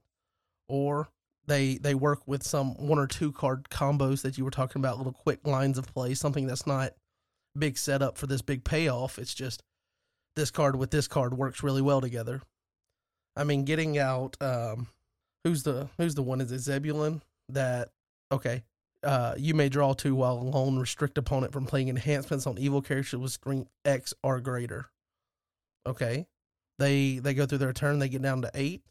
or they they work with some one or two card combos that you were talking about, little quick lines of play, something that's not big setup for this big payoff. It's just this card with this card works really well together. I mean, getting out um, who's the who's the one? Is it Zebulon? That okay? Uh, you may draw two while alone. Restrict opponent from playing enhancements on evil characters with strength X or greater. Okay, they they go through their turn, they get down to eight.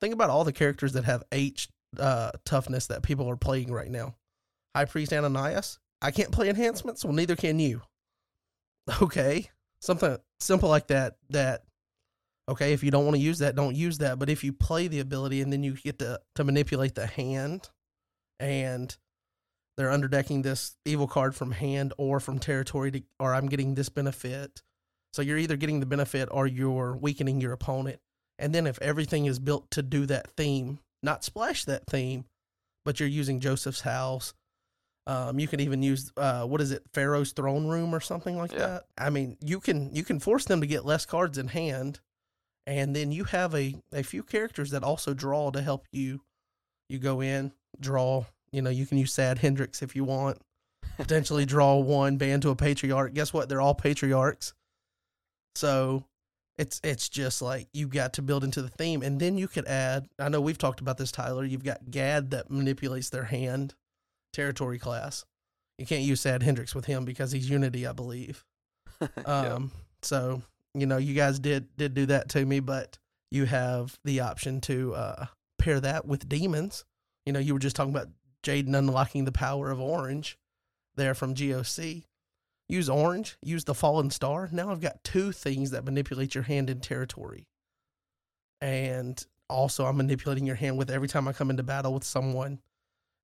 Think about all the characters that have eight uh, toughness that people are playing right now. High Priest Ananias. I can't play enhancements, well neither can you. Okay. Something simple like that that okay, if you don't want to use that, don't use that. But if you play the ability and then you get to, to manipulate the hand and they're underdecking this evil card from hand or from territory to, or I'm getting this benefit so you're either getting the benefit or you're weakening your opponent. And then if everything is built to do that theme, not splash that theme, but you're using Joseph's house. Um, you can even use uh, what is it, Pharaoh's throne room or something like yeah. that. I mean, you can you can force them to get less cards in hand, and then you have a a few characters that also draw to help you. You go in, draw. You know, you can use Sad Hendrix if you want. Potentially draw one, band to a patriarch. Guess what? They're all patriarchs. So it's it's just like you got to build into the theme, and then you could add. I know we've talked about this, Tyler. You've got Gad that manipulates their hand territory class. You can't use Sad Hendrix with him because he's Unity, I believe. Um, so you know, you guys did did do that to me, but you have the option to uh, pair that with demons. You know, you were just talking about Jaden unlocking the power of orange there from GOC use orange, use the fallen star. Now I've got two things that manipulate your hand in territory. And also, I'm manipulating your hand with every time I come into battle with someone.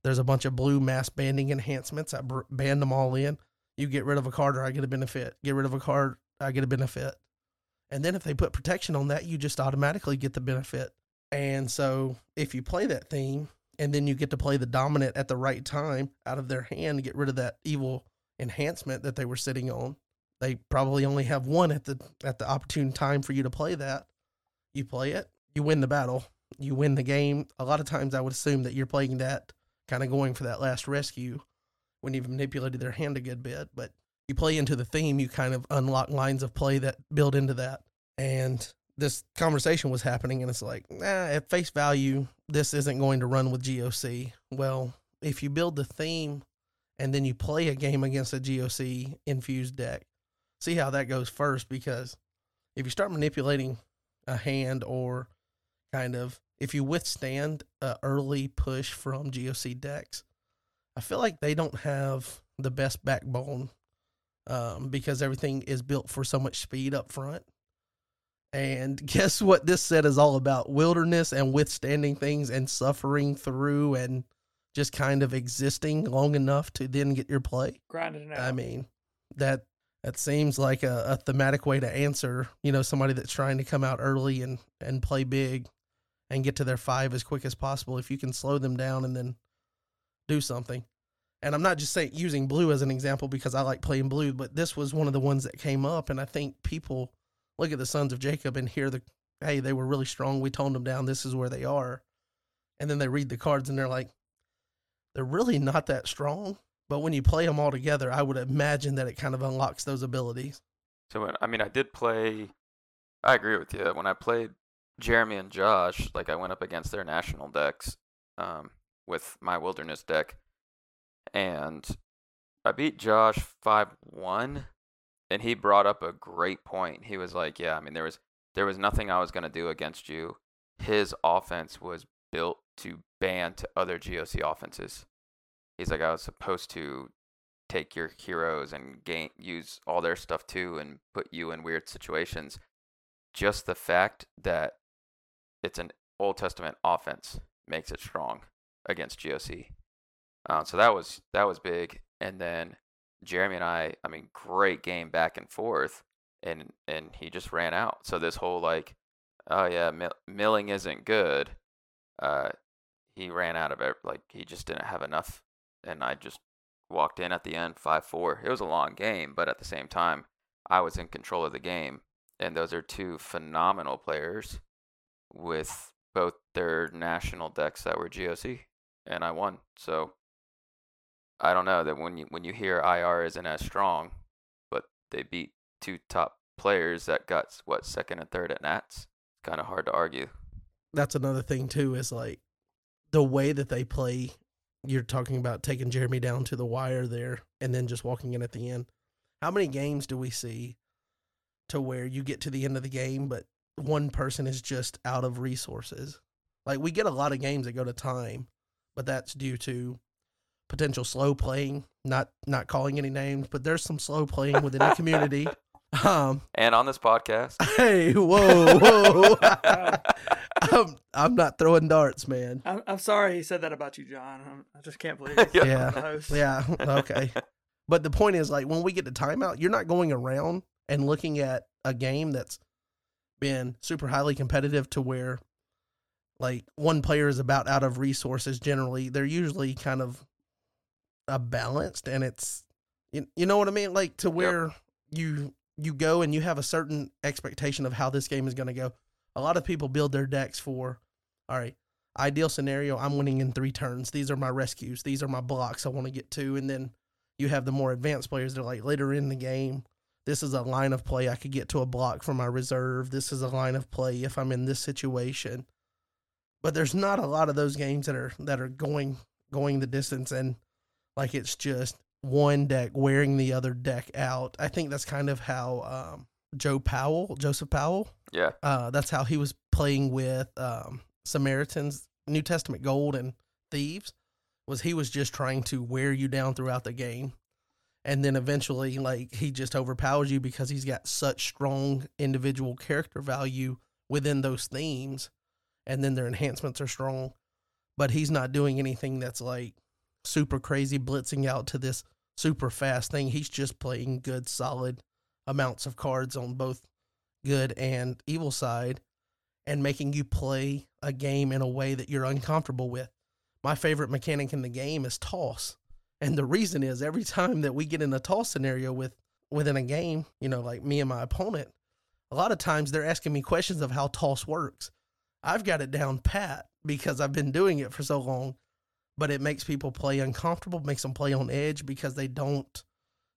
There's a bunch of blue mass banding enhancements. I band them all in. You get rid of a card, or I get a benefit. Get rid of a card, I get a benefit. And then if they put protection on that, you just automatically get the benefit. And so if you play that theme, and then you get to play the dominant at the right time out of their hand get rid of that evil enhancement that they were sitting on. They probably only have one at the at the opportune time for you to play that. You play it, you win the battle, you win the game. A lot of times I would assume that you're playing that kind of going for that last rescue when you've manipulated their hand a good bit, but you play into the theme, you kind of unlock lines of play that build into that. And this conversation was happening, and it's like, nah, at face value, this isn't going to run with GOC. Well, if you build the theme and then you play a game against a GOC infused deck, see how that goes first. Because if you start manipulating a hand or kind of if you withstand a early push from GOC decks, I feel like they don't have the best backbone um, because everything is built for so much speed up front. And guess what this set is all about? Wilderness and withstanding things and suffering through and just kind of existing long enough to then get your play.
Grinding it out.
I mean, that that seems like a, a thematic way to answer, you know, somebody that's trying to come out early and and play big and get to their five as quick as possible. If you can slow them down and then do something. And I'm not just saying using blue as an example because I like playing blue, but this was one of the ones that came up, and I think people look at the sons of Jacob and hear the hey, they were really strong. We toned them down. This is where they are, and then they read the cards and they're like, they're really not that strong. But when you play them all together, I would imagine that it kind of unlocks those abilities.
So I mean I did play I agree with you. When I played Jeremy and Josh, like I went up against their national decks um, with my wilderness deck and I beat Josh 5-1 and he brought up a great point. He was like, "Yeah, I mean there was there was nothing I was going to do against you. His offense was built to ban to other GOC offenses. He's like I was supposed to take your heroes and gain use all their stuff too and put you in weird situations. Just the fact that it's an Old Testament offense makes it strong against GOC. Uh, so that was that was big. And then Jeremy and I, I mean, great game back and forth, and and he just ran out. So this whole like, oh yeah, mill- milling isn't good. Uh, he ran out of it. Like he just didn't have enough, and I just walked in at the end five four. It was a long game, but at the same time, I was in control of the game, and those are two phenomenal players with both their national decks that were GOC, and I won. So I don't know that when you when you hear IR isn't as strong, but they beat two top players that got what second and third at Nats. It's kind of hard to argue.
That's another thing too. Is like the way that they play. You're talking about taking Jeremy down to the wire there, and then just walking in at the end. How many games do we see to where you get to the end of the game, but one person is just out of resources? Like we get a lot of games that go to time, but that's due to potential slow playing. Not not calling any names, but there's some slow playing within the community. Um,
And on this podcast,
hey, whoa, whoa! I'm, I'm not throwing darts, man.
I'm, I'm sorry he said that about you, John. I'm, I just can't believe it.
Yeah. Yeah, okay. But the point is, like, when we get to timeout, you're not going around and looking at a game that's been super highly competitive to where, like, one player is about out of resources. Generally, they're usually kind of a balanced, and it's you, you know what I mean, like to where you you go and you have a certain expectation of how this game is going to go. A lot of people build their decks for, all right, ideal scenario, I'm winning in three turns. These are my rescues. These are my blocks I want to get to. And then you have the more advanced players that are like later in the game. This is a line of play. I could get to a block for my reserve. This is a line of play if I'm in this situation. But there's not a lot of those games that are that are going going the distance and like it's just one deck wearing the other deck out. I think that's kind of how um, Joe Powell, Joseph Powell,
yeah,
uh, that's how he was playing with um, Samaritans, New Testament Gold, and Thieves. Was he was just trying to wear you down throughout the game, and then eventually, like he just overpowers you because he's got such strong individual character value within those themes, and then their enhancements are strong, but he's not doing anything that's like super crazy blitzing out to this super fast thing. He's just playing good, solid amounts of cards on both good and evil side and making you play a game in a way that you're uncomfortable with. My favorite mechanic in the game is toss. And the reason is every time that we get in a toss scenario with within a game, you know, like me and my opponent, a lot of times they're asking me questions of how toss works. I've got it down pat because I've been doing it for so long, but it makes people play uncomfortable, makes them play on edge because they don't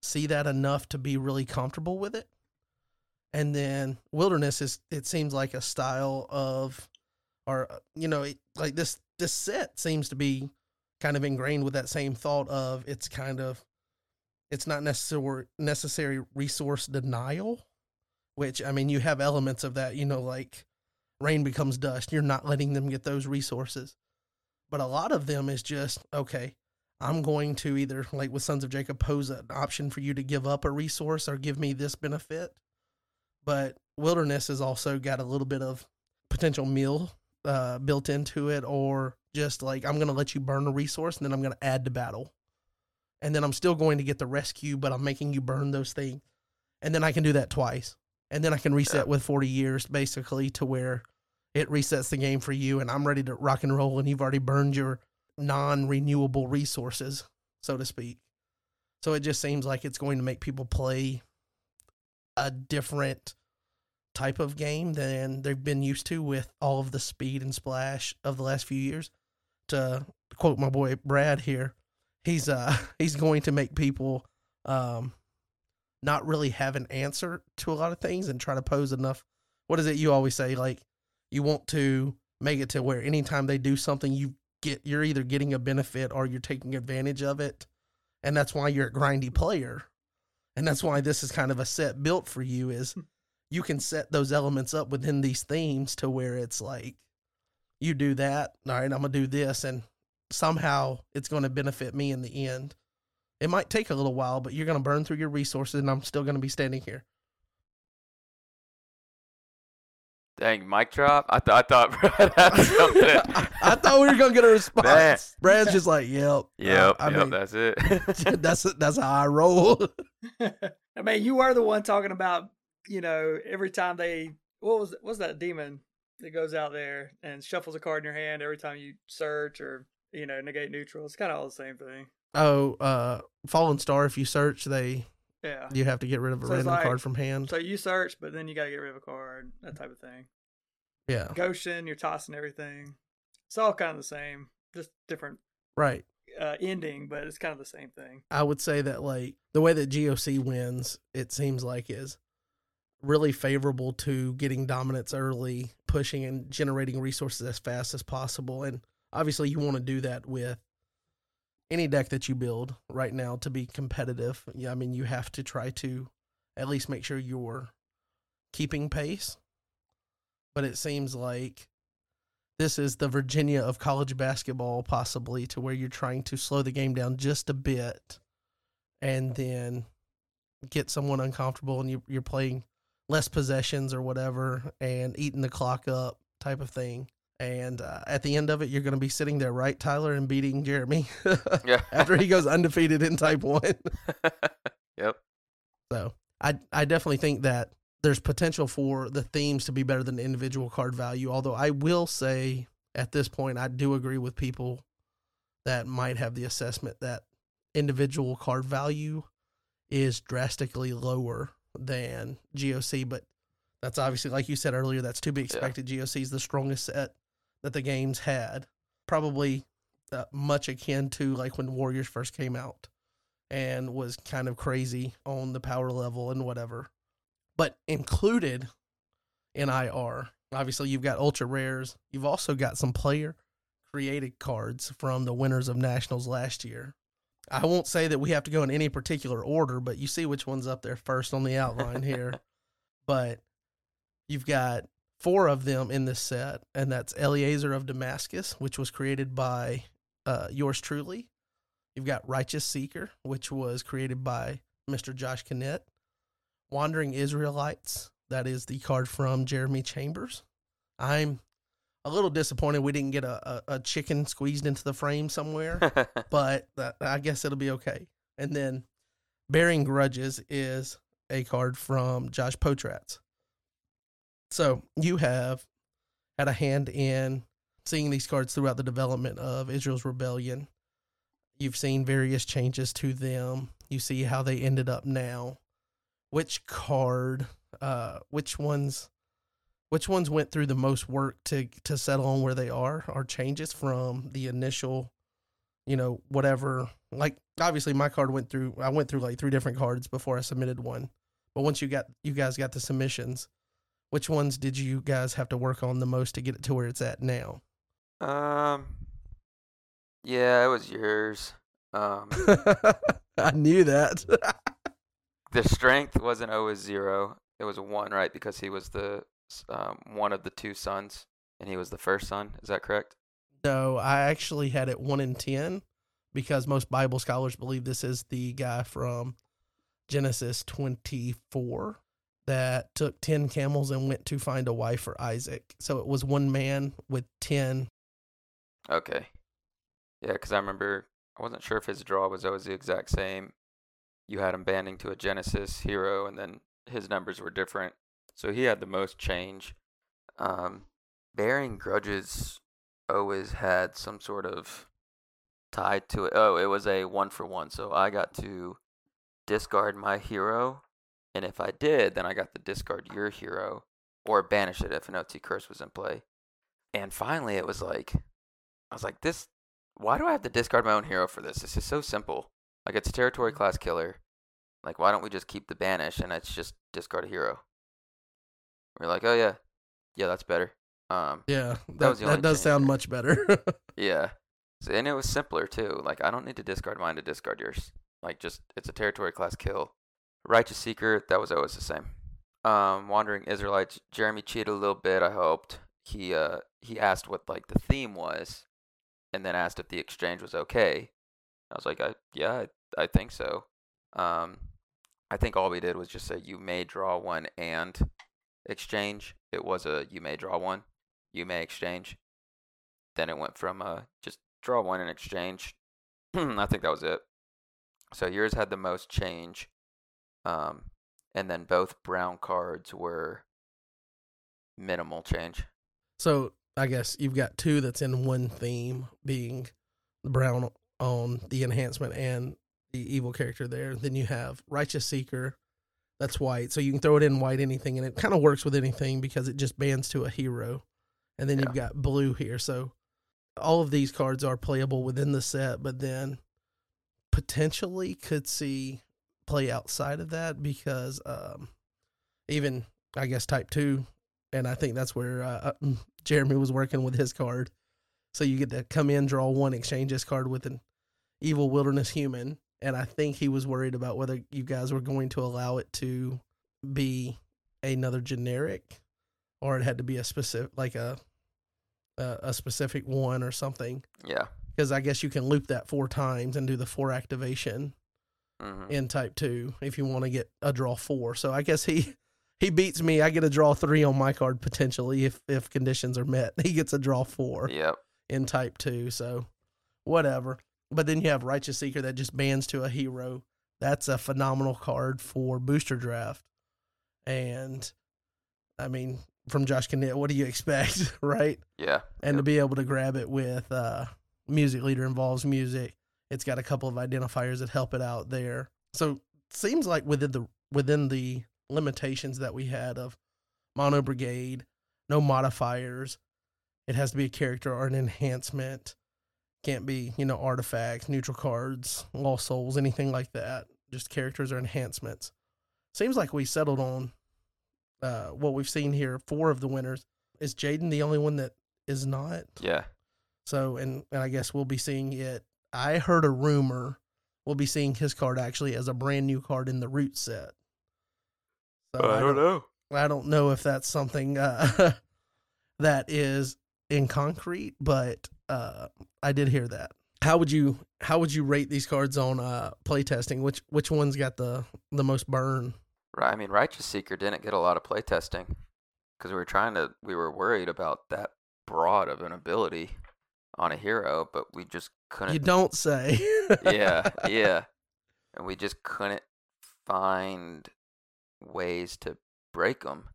see that enough to be really comfortable with it. And then wilderness is it seems like a style of or you know, it, like this this set seems to be kind of ingrained with that same thought of it's kind of it's not necessary necessary resource denial, which I mean you have elements of that, you know, like rain becomes dust. You're not letting them get those resources. But a lot of them is just, okay, I'm going to either, like with Sons of Jacob, pose an option for you to give up a resource or give me this benefit. But Wilderness has also got a little bit of potential mill uh, built into it, or just like, I'm going to let you burn a resource and then I'm going to add to battle. And then I'm still going to get the rescue, but I'm making you burn those things. And then I can do that twice. And then I can reset
Yeah.
with 40 years basically to where it resets the game for you and I'm ready to rock and roll and you've already burned your non-renewable resources, so to speak. So it just seems like it's going to make people play a different type of game than they've been used to with all of the speed and splash of the last few years. To quote my boy Brad here, he's uh he's going to make people um not really have an answer to a lot of things and try to pose enough what is it you always say like you want to make it to where anytime they do something you get you're either getting a benefit or you're taking advantage of it. And that's why you're a grindy player. And that's why this is kind of a set built for you is hmm. you can set those elements up within these themes to where it's like you do that all right i'm gonna do this and somehow it's going to benefit me in the end. It might take a little while but you're going to burn through your resources and i'm still going to be standing here
Dang, mic drop. I, th- I thought Brad had something.
I, I thought we were gonna get a response.
Man.
Brad's just like, "Yep,
Yep,
I
yep,
mean,
that's it.
that's that's how I roll."
I mean, you were the one talking about, you know, every time they what was what's that demon that goes out there and shuffles a card in your hand every time you search or you know negate neutral. It's kind of all the same thing.
oh, uh, Fallen Star. If you search, they
Yeah.
you have to get rid of a
So
random
like-
card from hand.
So you search, but then you got to get rid of a card, that type of thing.
yeah,
Goshen, you're tossing everything. It's all kind of the same, just different
right.
uh, ending, but it's kind of the same thing.
I would say that like the way that GOC wins, it seems like is really favorable to getting dominance early, pushing and generating resources as fast as possible. And obviously you want to do that with any deck that you build right now to be competitive. Yeah, I mean you have to try to at least make sure you're keeping pace. But it seems like this is the Virginia of college basketball, possibly to where you're trying to slow the game down just a bit and then get someone uncomfortable and you, you're playing less possessions or whatever and eating the clock up type of thing. And uh, at the end of it, you're going to be sitting there, right, Tyler, and beating Jeremy
yeah.
after he goes undefeated in type one.
yep.
So I I definitely think that there's potential for the themes to be better than individual card value. Although I will say at this point I do agree with people that might have the assessment that individual card value is drastically lower than GOC, but that's obviously like you said earlier, that's to be expected. GOC is the strongest set that the game's had. Probably uh, much akin to like when Warriors first came out and was kind of crazy on the power level and whatever. But included in IR, obviously you've got ultra rares. You've also got some player created cards from the winners of nationals last year. I won't say that we have to go in any particular order, but you see which one's up there first on the outline here. but you've got four of them in this set, and that's Eliezer of Damascus, which was created by uh, yours truly. You've got Righteous Seeker, which was created by Mr. Josh Kinnett. Wandering Israelites, that is the card from Jeremy Chambers. I'm a little disappointed we didn't get a, a, a chicken squeezed into the frame somewhere, but that, I guess it'll be okay. And then Bearing Grudges is a card from Josh Potratz. So you have had a hand in seeing these cards throughout the development of Israel's rebellion. You've seen various changes to them. You see how they ended up now. Which card, uh, which ones, which ones went through the most work to to settle on where they are? Are changes from the initial you know, whatever. Like obviously my card went through I went through like three different cards before I submitted one. But once you got you guys got the submissions, which ones did you guys have to work on the most to get it to where it's at now?
Um, yeah, it was yours. Um,
I knew that.
the strength wasn't always zero. It was one, right? Because he was the um, one of the two sons, and he was the first son. Is that correct?
no, I actually had it one in ten because most Bible scholars believe this is the guy from Genesis twenty four that took ten camels and went to find a wife for Isaac. So it was one man with ten.
Okay. Yeah, because I remember I wasn't sure if his draw was always the exact same. You had him banding to a Genesis hero, and then his numbers were different. So he had the most change. Um, bearing grudges always had some sort of tie to it. Oh, it was a one for one. So I got to discard my hero, and if I did, then I got to discard your hero or banish it if an OT curse was in play. And finally, it was like, I was like, this. Why do I have to discard my own hero for this? This is so simple. Like it's a territory class killer. Like why don't we just keep the banish and it's just discard a hero? We're like, oh yeah, yeah, that's better. Um,
Yeah, that,
the
that does sound
there.
much better.
yeah, so, and it was simpler too. Like I don't need to discard mine to discard yours. Like just it's a territory class kill. Righteous Seeker, that was always the same. Um, Wandering Israelites, Jeremy cheated a little bit. I hoped he uh he asked what like the theme was, and then asked if the exchange was okay. I was like, I yeah, I, I think so. Um, I think all we did was just say you may draw one and exchange. It was a you may draw one, you may exchange. Then it went from uh just draw one and exchange. I think that was it. So yours had the most change. Um, and then both brown cards were minimal change.
so I guess you've got two that's in one theme, being the brown on the enhancement and the evil character there. Then you have Righteous Seeker, that's white. So you can throw it in white anything, and it kind of works with anything because it just bands to a hero. And then you've got blue here. So all of these cards are playable within the set, but then potentially could see play outside of that because um, even I guess type two, and I think that's where uh, uh, Jeremy was working with his card. So you get to come in, draw one, exchange this card with an evil wilderness human, and I think he was worried about whether you guys were going to allow it to be another generic, or it had to be a specific, like a a, a specific one or something.
Yeah.
Because I guess you can loop that four times and do the four activation
hmm
in type two if you want to get a draw four. So I guess he he beats me. I get a draw three on my card potentially if if conditions are met. He gets a draw four
Yep.
in type two. So whatever. But then you have Righteous Seeker that just bans to a hero. That's a phenomenal card for booster draft. And I mean, from Josh Knitt, what do you expect, right?
Yeah.
and to be able to grab it with uh, music leader involves music. It's got a couple of identifiers that help it out there. So seems like within the within the limitations that we had of mono brigade, no modifiers. It has to be a character or an enhancement. Can't be you know artifacts, neutral cards, lost souls, anything like that. Just characters or enhancements. Seems like we settled on uh, what we've seen here. Four of the winners. Is Jaden the only one that is not?
Yeah.
So, and, and I guess we'll be seeing it. I heard a rumor we'll be seeing his card actually as a brand new card in the root set. So I don't
know.
I don't know if that's something uh, that is in concrete, but uh, I did hear that. How would you how would you rate these cards on uh, playtesting? Which which one's got the the most burn?
Right. I mean, Righteous Seeker didn't get a lot of playtesting because we were trying to. We were worried about that broad of an ability on a hero, but we just couldn't.
You don't say.
yeah, yeah. And we just couldn't find ways to break them.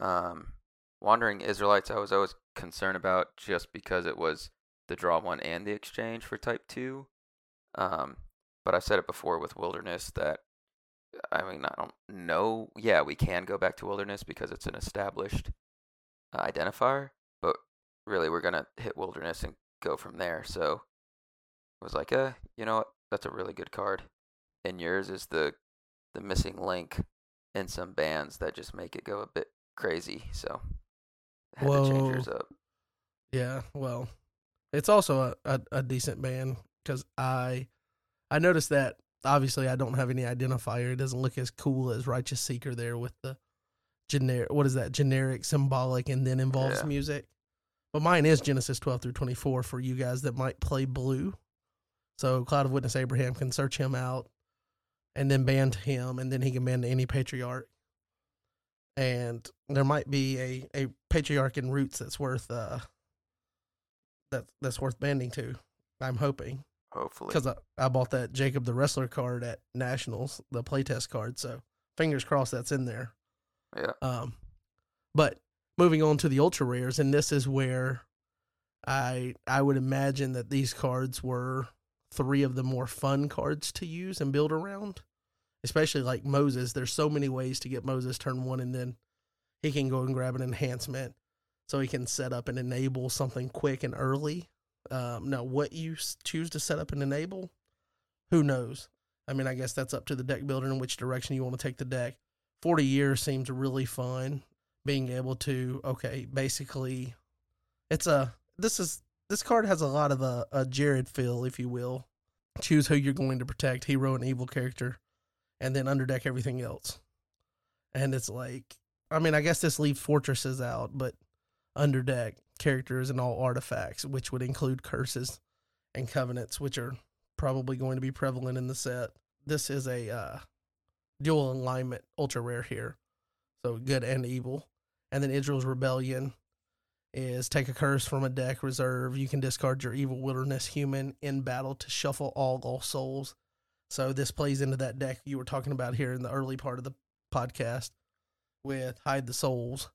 Um, Wandering Israelites, I was always concerned about just because it was the draw one and the exchange for type two. Um, but I've said it before with Wilderness that I mean I don't know. Yeah, we can go back to Wilderness because it's an established uh, identifier, really we're gonna hit Wilderness and go from there. So it was like, eh, you know what? That's a really good card. And yours is the the missing link in some bands that just make it go a bit crazy. So I had to change yours up.
Yeah, well, it's also a, a, a decent band because I I noticed that obviously I don't have any identifier. It doesn't look as cool as Righteous Seeker there with the generic. What is that? Generic, symbolic, and then involves
Yeah.
music. But mine is Genesis twelve through twenty four for you guys that might play blue. So Cloud of Witness Abraham can search him out, and then ban to him, and then he can ban to any patriarch. And there might be a, a patriarch in roots that's worth uh that that's worth banding to. I'm hoping
Hopefully.
because I, I bought that Jacob the Wrestler card at Nationals, the playtest card. So fingers crossed that's in there.
Yeah.
Um, but moving on to the ultra rares, and this is where I I would imagine that these cards were three of the more fun cards to use and build around. Especially like Moses, there's so many ways to get Moses turn one, and then he can go and grab an enhancement, so he can set up and enable something quick and early. Um, now, what you choose to set up and enable, who knows? I mean, I guess that's up to the deck builder in which direction you want to take the deck. 40 years seems really fun. Being able to, okay, basically, it's a, this is, this card has a lot of a, a Jared feel, if you will. Choose who you're going to protect, hero and evil character, and then underdeck everything else. And it's like, I mean, I guess this leaves fortresses out, but underdeck characters and all artifacts, which would include curses and covenants, which are probably going to be prevalent in the set. This is a uh, dual alignment ultra rare here, so good and evil. And then Israel's rebellion is take a curse from a deck reserve. You can discard your evil wilderness human in battle to shuffle all lost souls. So this plays into that deck you were talking about here in the early part of the podcast with hide the souls.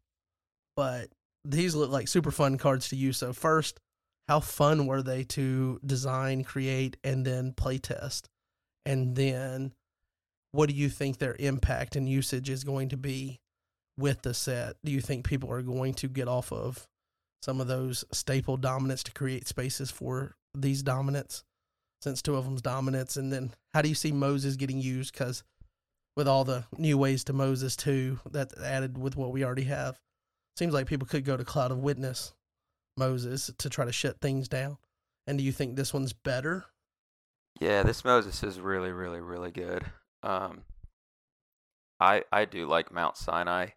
But these look like super fun cards to use. So first, how fun were they to design, create, and then play test? And then what do you think their impact and usage is going to be with the set? Do you think people are going to get off of some of those staple dominants to create spaces for these dominants? Since two of them's dominants, and then how do you see Moses getting used? Because with all the new ways to Moses too, that added with what we already have, seems like people could go to Cloud of Witness Moses to try to shut things down. And do you think this one's better?
Yeah, this Moses is really, really, really good. Um, I I do like Mount Sinai.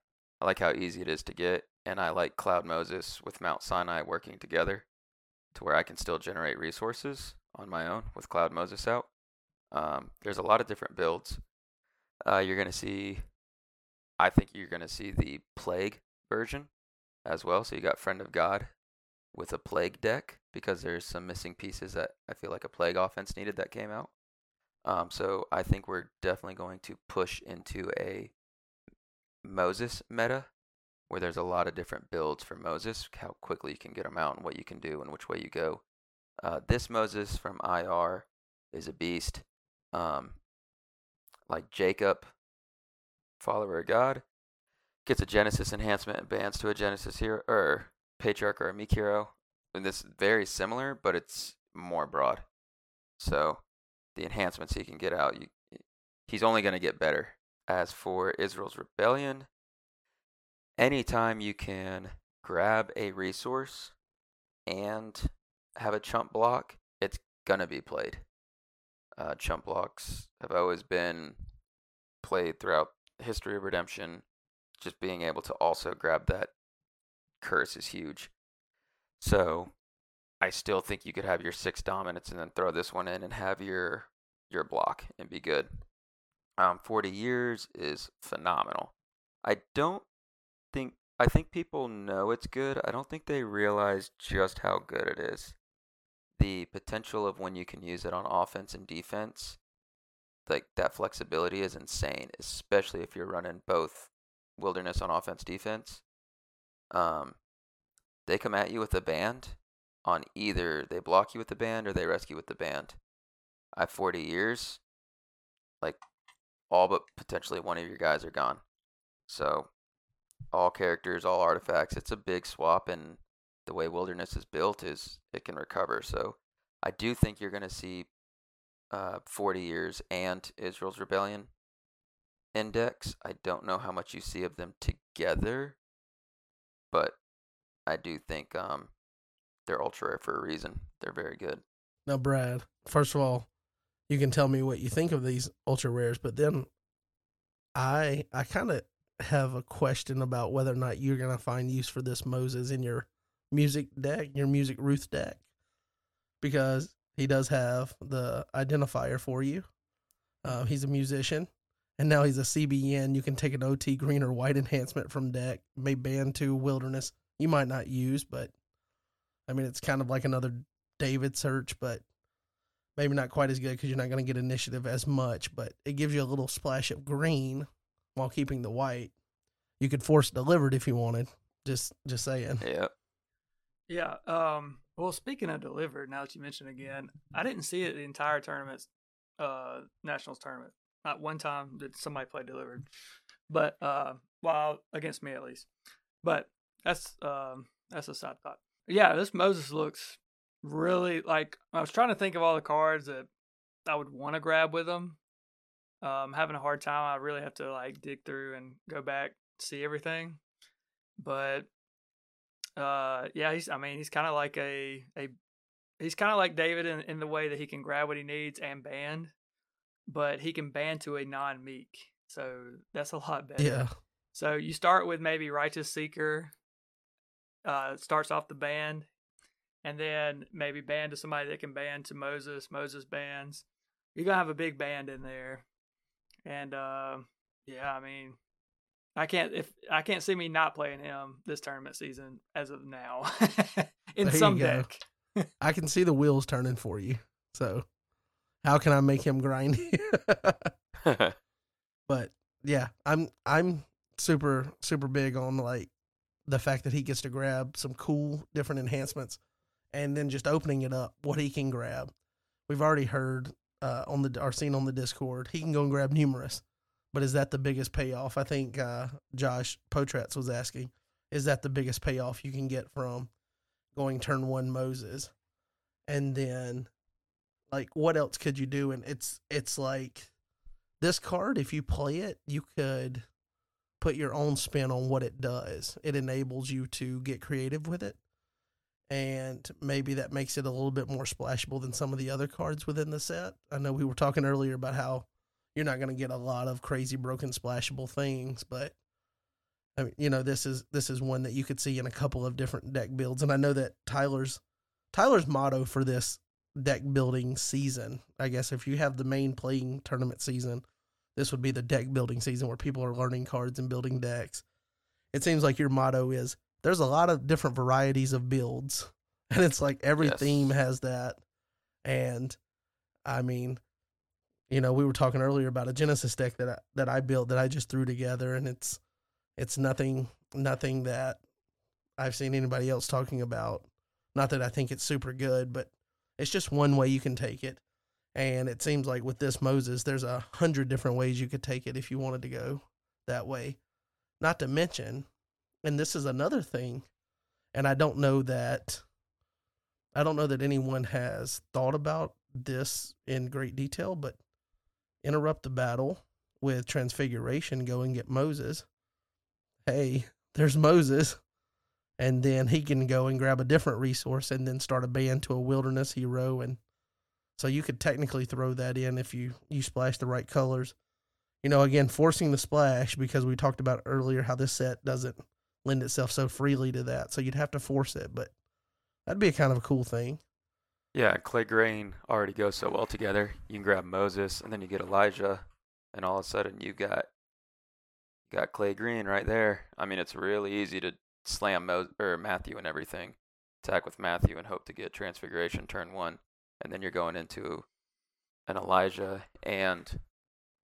I like how easy it is to get, and I like Cloud Moses with Mount Sinai working together, to where I can still generate resources on my own with Cloud Moses out. Um, there's a lot of different builds. Uh, you're gonna see. I think you're gonna see the Plague version as well. So you got Friend of God with a Plague deck because there's some missing pieces that I feel like a Plague offense needed that came out. Um, so I think we're definitely going to push into a Moses meta where there's a lot of different builds for Moses, how quickly you can get them out and what you can do and which way you go. Uh, this Moses from IR is a beast. Um, like Jacob, follower of God, gets a Genesis enhancement and bans to a Genesis hero or Patriarch or a Meek hero. And this is very similar, but it's more broad. So the enhancements he can get out, you, he's only going to get better. As for Israel's rebellion, anytime you can grab a resource and have a chump block, it's going to be played. Uh, chump blocks have always been played throughout history of redemption. Just being able to also grab that curse is huge. So I still think you could have your six dominants and then throw this one in and have your your block and be good. Um, 40 years is phenomenal. I don't think I think people know it's good. I don't think they realize just how good it is. The potential of when you can use it on offense and defense, like that flexibility is insane, especially if you're running both wilderness on offense defense. Um, they come at you with a band on either they block you with the band or they rescue with the band. I have 40 years, like all but potentially one of your guys are gone. So all characters, all artifacts. It's a big swap, and the way Wilderness is built is it can recover. So I do think you're going to see uh, 40 years and Israel's Rebellion index. I don't know how much you see of them together, but I do think um, they're ultra rare for a reason. They're very good.
Now, Brad, first of all, you can tell me what you think of these ultra rares, but then I I kind of have a question about whether or not you're gonna find use for this Moses in your music deck, your music Ruth deck, because he does have the identifier for you. Uh, he's a musician, and now he's a CBN. You can take an OT green or white enhancement from deck, may ban to wilderness. You might not use, but I mean, it's kind of like another David search, but maybe not quite as good because you're not going to get initiative as much. But it gives you a little splash of green while keeping the white. You could force delivered if you wanted. Just, just saying.
Yeah.
Yeah. Um. Well, speaking of delivered, now that you mention again, I didn't see it the entire tournament, uh, nationals tournament. Not one time did somebody play delivered, but uh, well, against me at least. But that's um, that's a side thought. Yeah, this Moses looks really like. I was trying to think of all the cards that I would want to grab with them. Um, having a hard time. I really have to like dig through and go back see everything. But uh, yeah, he's. I mean, he's kind of like a a. He's kind of like David in, in the way that he can grab what he needs and band, but he can band to a non meek. So that's a lot better.
Yeah.
So you start with maybe Righteous Seeker, uh, starts off the band, and then maybe band to somebody that can band to Moses. Moses bands. You're gonna have a big band in there, and uh, yeah, I mean, I can't if I can't see me not playing him this tournament season as of now in
There
some deck.
I can see the wheels turning for you. So, how can I make him grind? but yeah, I'm I'm super super big on like the fact that he gets to grab some cool different enhancements, and then just opening it up what he can grab. We've already heard uh, on the or seen on the Discord he can go and grab numerous, but is that the biggest payoff? I think uh, Josh Potratz was asking, is that the biggest payoff you can get from going turn one Moses, and then like what else could you do? And it's it's like this card, if you play it, you could put your own spin on what it does. It enables you to get creative with it. And maybe that makes it a little bit more splashable than some of the other cards within the set. I know we were talking earlier about how you're not going to get a lot of crazy broken splashable things, but I mean, you know, this is this is one that you could see in a couple of different deck builds. And I know that Tyler's Tyler's motto for this deck building season. I guess if you have the main playing tournament season, this would be the deck building season where people are learning cards and building decks. It seems like your motto is there's a lot of different varieties of builds. And it's like every
Yes.
theme has that. And I mean, you know, we were talking earlier about a Genesis deck that I, that I built that I just threw together and it's it's nothing nothing that I've seen anybody else talking about. Not that I think it's super good, but it's just one way you can take it. And it seems like with this Moses, there's a hundred different ways you could take it if you wanted to go that way. Not to mention, and this is another thing, and I don't know that I don't know that anyone has thought about this in great detail, but interrupt the battle with transfiguration, go and get Moses. Hey, there's Moses. And then he can go and grab a different resource and then start a band to a wilderness hero. And so you could technically throw that in if you you splash the right colors. You know again forcing the splash because we talked about earlier how this set doesn't lend itself so freely to that so you'd have to force it but that'd be a kind of a cool thing
Yeah, Clay Grain already goes so well together. You can grab Moses, and then you get Elijah, and all of a sudden you got got Clay Green right there. I mean, it's really easy to slam Mo- or Matthew and everything, attack with Matthew, and hope to get Transfiguration turn one, and then you're going into an Elijah and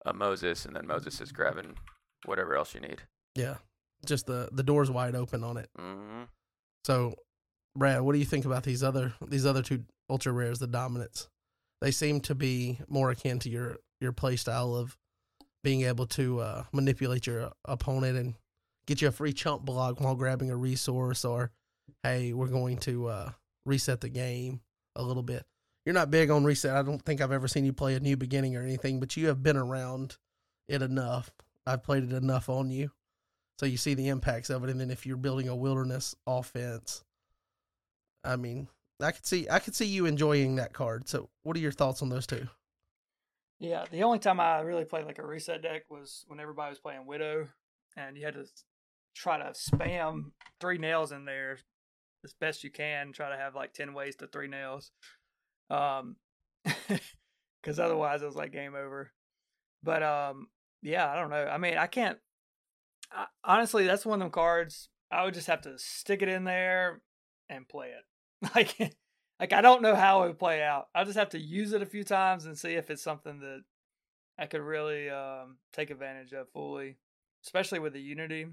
a Moses, and then Moses is grabbing whatever else you need.
yeah just the the doors wide open on it
hmm
So, Brad, what do you think about these other these other two ultra rares, the dominants? They seem to be more akin to your your play style of being able to uh, manipulate your opponent and get you a free chump block while grabbing a resource, or hey, we're going to uh, reset the game a little bit. you're not big on reset. I don't think I've ever seen you play a new beginning or anything, but you have been around it enough. I've played it enough on you. So you see the impacts of it. And then if you're building a wilderness offense, I mean, I could see I could see you enjoying that card. So what are your thoughts on those two?
Yeah, the only time I really played like a reset deck was when everybody was playing Widow, and you had to try to spam three nails in there as best you can. Try to have like ten ways to three nails, um, because otherwise it was like game over. But um, yeah, I don't know. I mean, I can't. I, honestly, that's one of them cards. I would just have to stick it in there and play it. Like, like I don't know how it would play out. I'll just have to use it a few times and see if it's something that I could really um, take advantage of fully, especially with the Unity.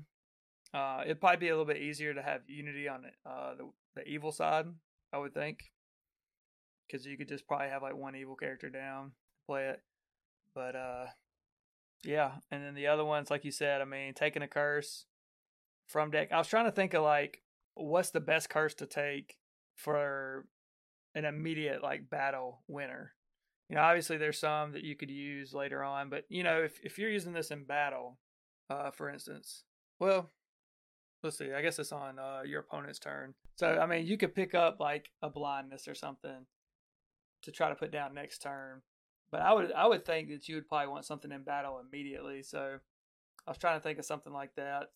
Uh, it'd probably be a little bit easier to have Unity on uh, the the evil side, I would think, because you could just probably have like one evil character down, play it. But uh, yeah, and then the other ones, like you said, I mean, taking a curse from deck. I was trying to think of like what's the best curse to take for an immediate like battle winner. You know, obviously there's some that you could use later on, but you know, if if you're using this in battle, uh, for instance, well, let's see. I guess it's on uh, your opponent's turn. So I mean, you could pick up like a blindness or something to try to put down next turn. But I would I would think that you would probably want something in battle immediately. So I was trying to think of something like that,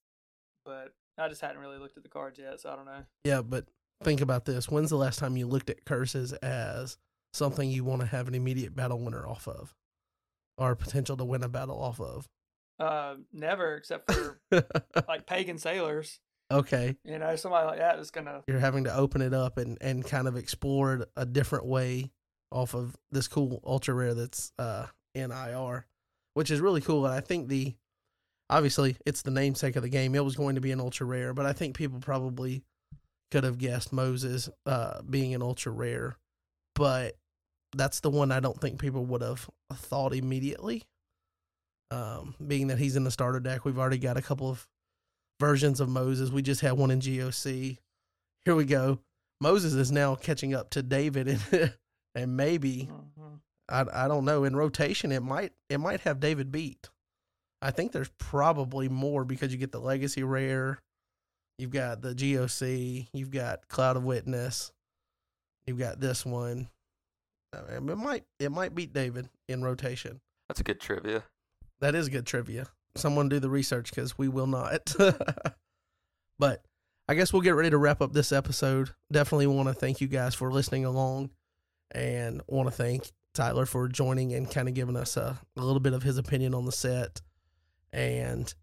but I just hadn't really looked at the cards yet, so I don't know.
Yeah, but think about this. When's the last time you looked at curses as something you want to have an immediate battle winner off of? Or potential to win a battle off of?
Uh, never, except for like pagan sailors.
okay.
You know, somebody like that is gonna.
You're having to open it up and, and kind of explore it a different way off of this cool ultra rare that's uh in IR, which is really cool. And I think the obviously it's the namesake of the game. It was going to be an ultra rare, but I think people probably could have guessed Moses uh being an ultra rare, but that's the one I don't think people would have thought immediately. Um, being that he's in the starter deck, we've already got a couple of versions of Moses. We just had one in GOC. Here we go. Moses is now catching up to David, and and maybe
Mhm.
I I don't know in rotation it might it might have David beat. I think there's probably more because you get the legacy rare, you've got the GOC, you've got Cloud of Witness, you've got this one. Uh, It might it might beat David in rotation.
That's a good trivia.
That is good trivia. Someone do the research because we will not. but I guess we'll get ready to wrap up this episode. Definitely want to thank you guys for listening along and want to thank Tyler for joining and kind of giving us a, a little bit of his opinion on the set and,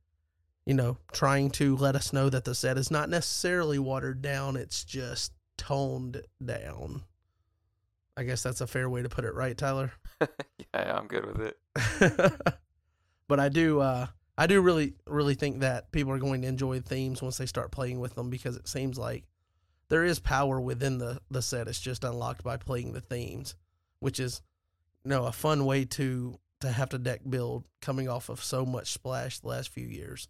you know, trying to let us know that the set is not necessarily watered down, it's just toned down. I guess that's a fair way to put it, right, Tyler?
yeah, I'm good with it.
but I do uh I do really really think that people are going to enjoy themes once they start playing with them because it seems like there is power within the the set. It's just unlocked by playing the themes, which is you know a fun way to to have to deck build coming off of so much splash the last few years.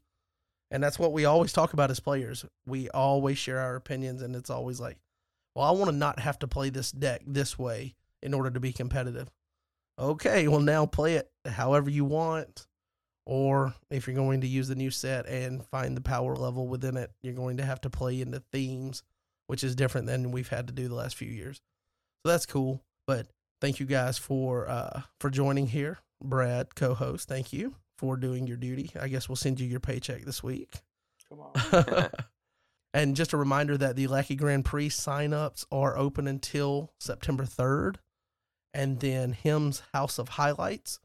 And that's what we always talk about as players. We always share our opinions and it's always like, well, I want to not have to play this deck this way in order to be competitive okay, well now play it however you want. Or if you're going to use the new set and find the power level within it, you're going to have to play into themes, which is different than we've had to do the last few years. So that's cool. But thank you guys for uh for joining here. Brad, co-host, thank you for doing your duty. I guess we'll send you your paycheck this week.
Come on.
and just a reminder that the Lackey Grand Prix signups are open until September 3rd. And then Him's House of Highlights,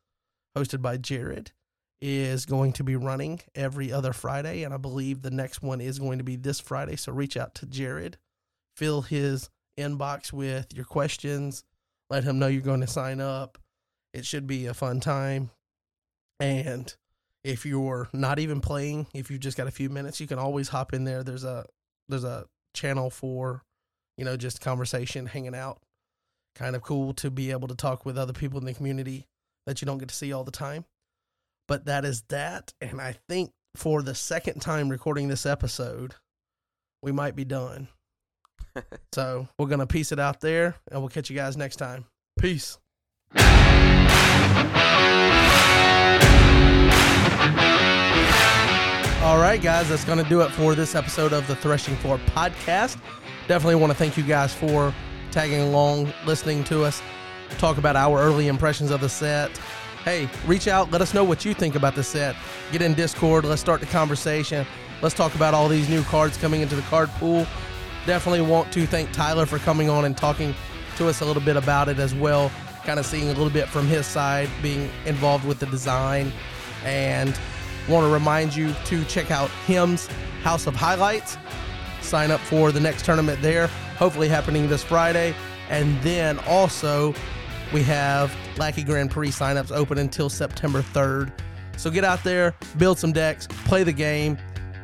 hosted by Jared, is going to be running every other Friday. And I believe the next one is going to be this Friday. So reach out to Jared, fill his inbox with your questions, let him know you're going to sign up. It should be a fun time. And if you're not even playing, if you've just got a few minutes, you can always hop in there. There's a there's a channel for, you know, just conversation, hanging out. Kind of cool to be able to talk with other people in the community that you don't get to see all the time. But that is that. And I think for the second time recording this episode, we might be done. so we're going to piece it out there and we'll catch you guys next time. Peace. All right, guys, that's going to do it for this episode of the Threshing Floor podcast. Definitely want to thank you guys for tagging along, listening to us talk about our early impressions of the set. Hey, reach out, let us know what you think about the set. Get in Discord, let's start the conversation. Let's talk about all these new cards coming into the card pool. Definitely want to thank Tyler for coming on and talking to us a little bit about it as well. Kind of seeing a little bit from his side, being involved with the design. And want to remind you to check out Him's House of Highlights. Sign up for the next tournament there, hopefully happening this Friday. And then also, we have Lackey Grand Prix signups open until September 3rd. So get out there, build some decks, play the game,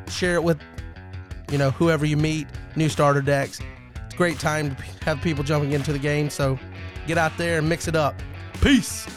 share it with you know whoever you meet, new starter decks. It's a great time to have people jumping into the game. So get out there and mix it up. Peace.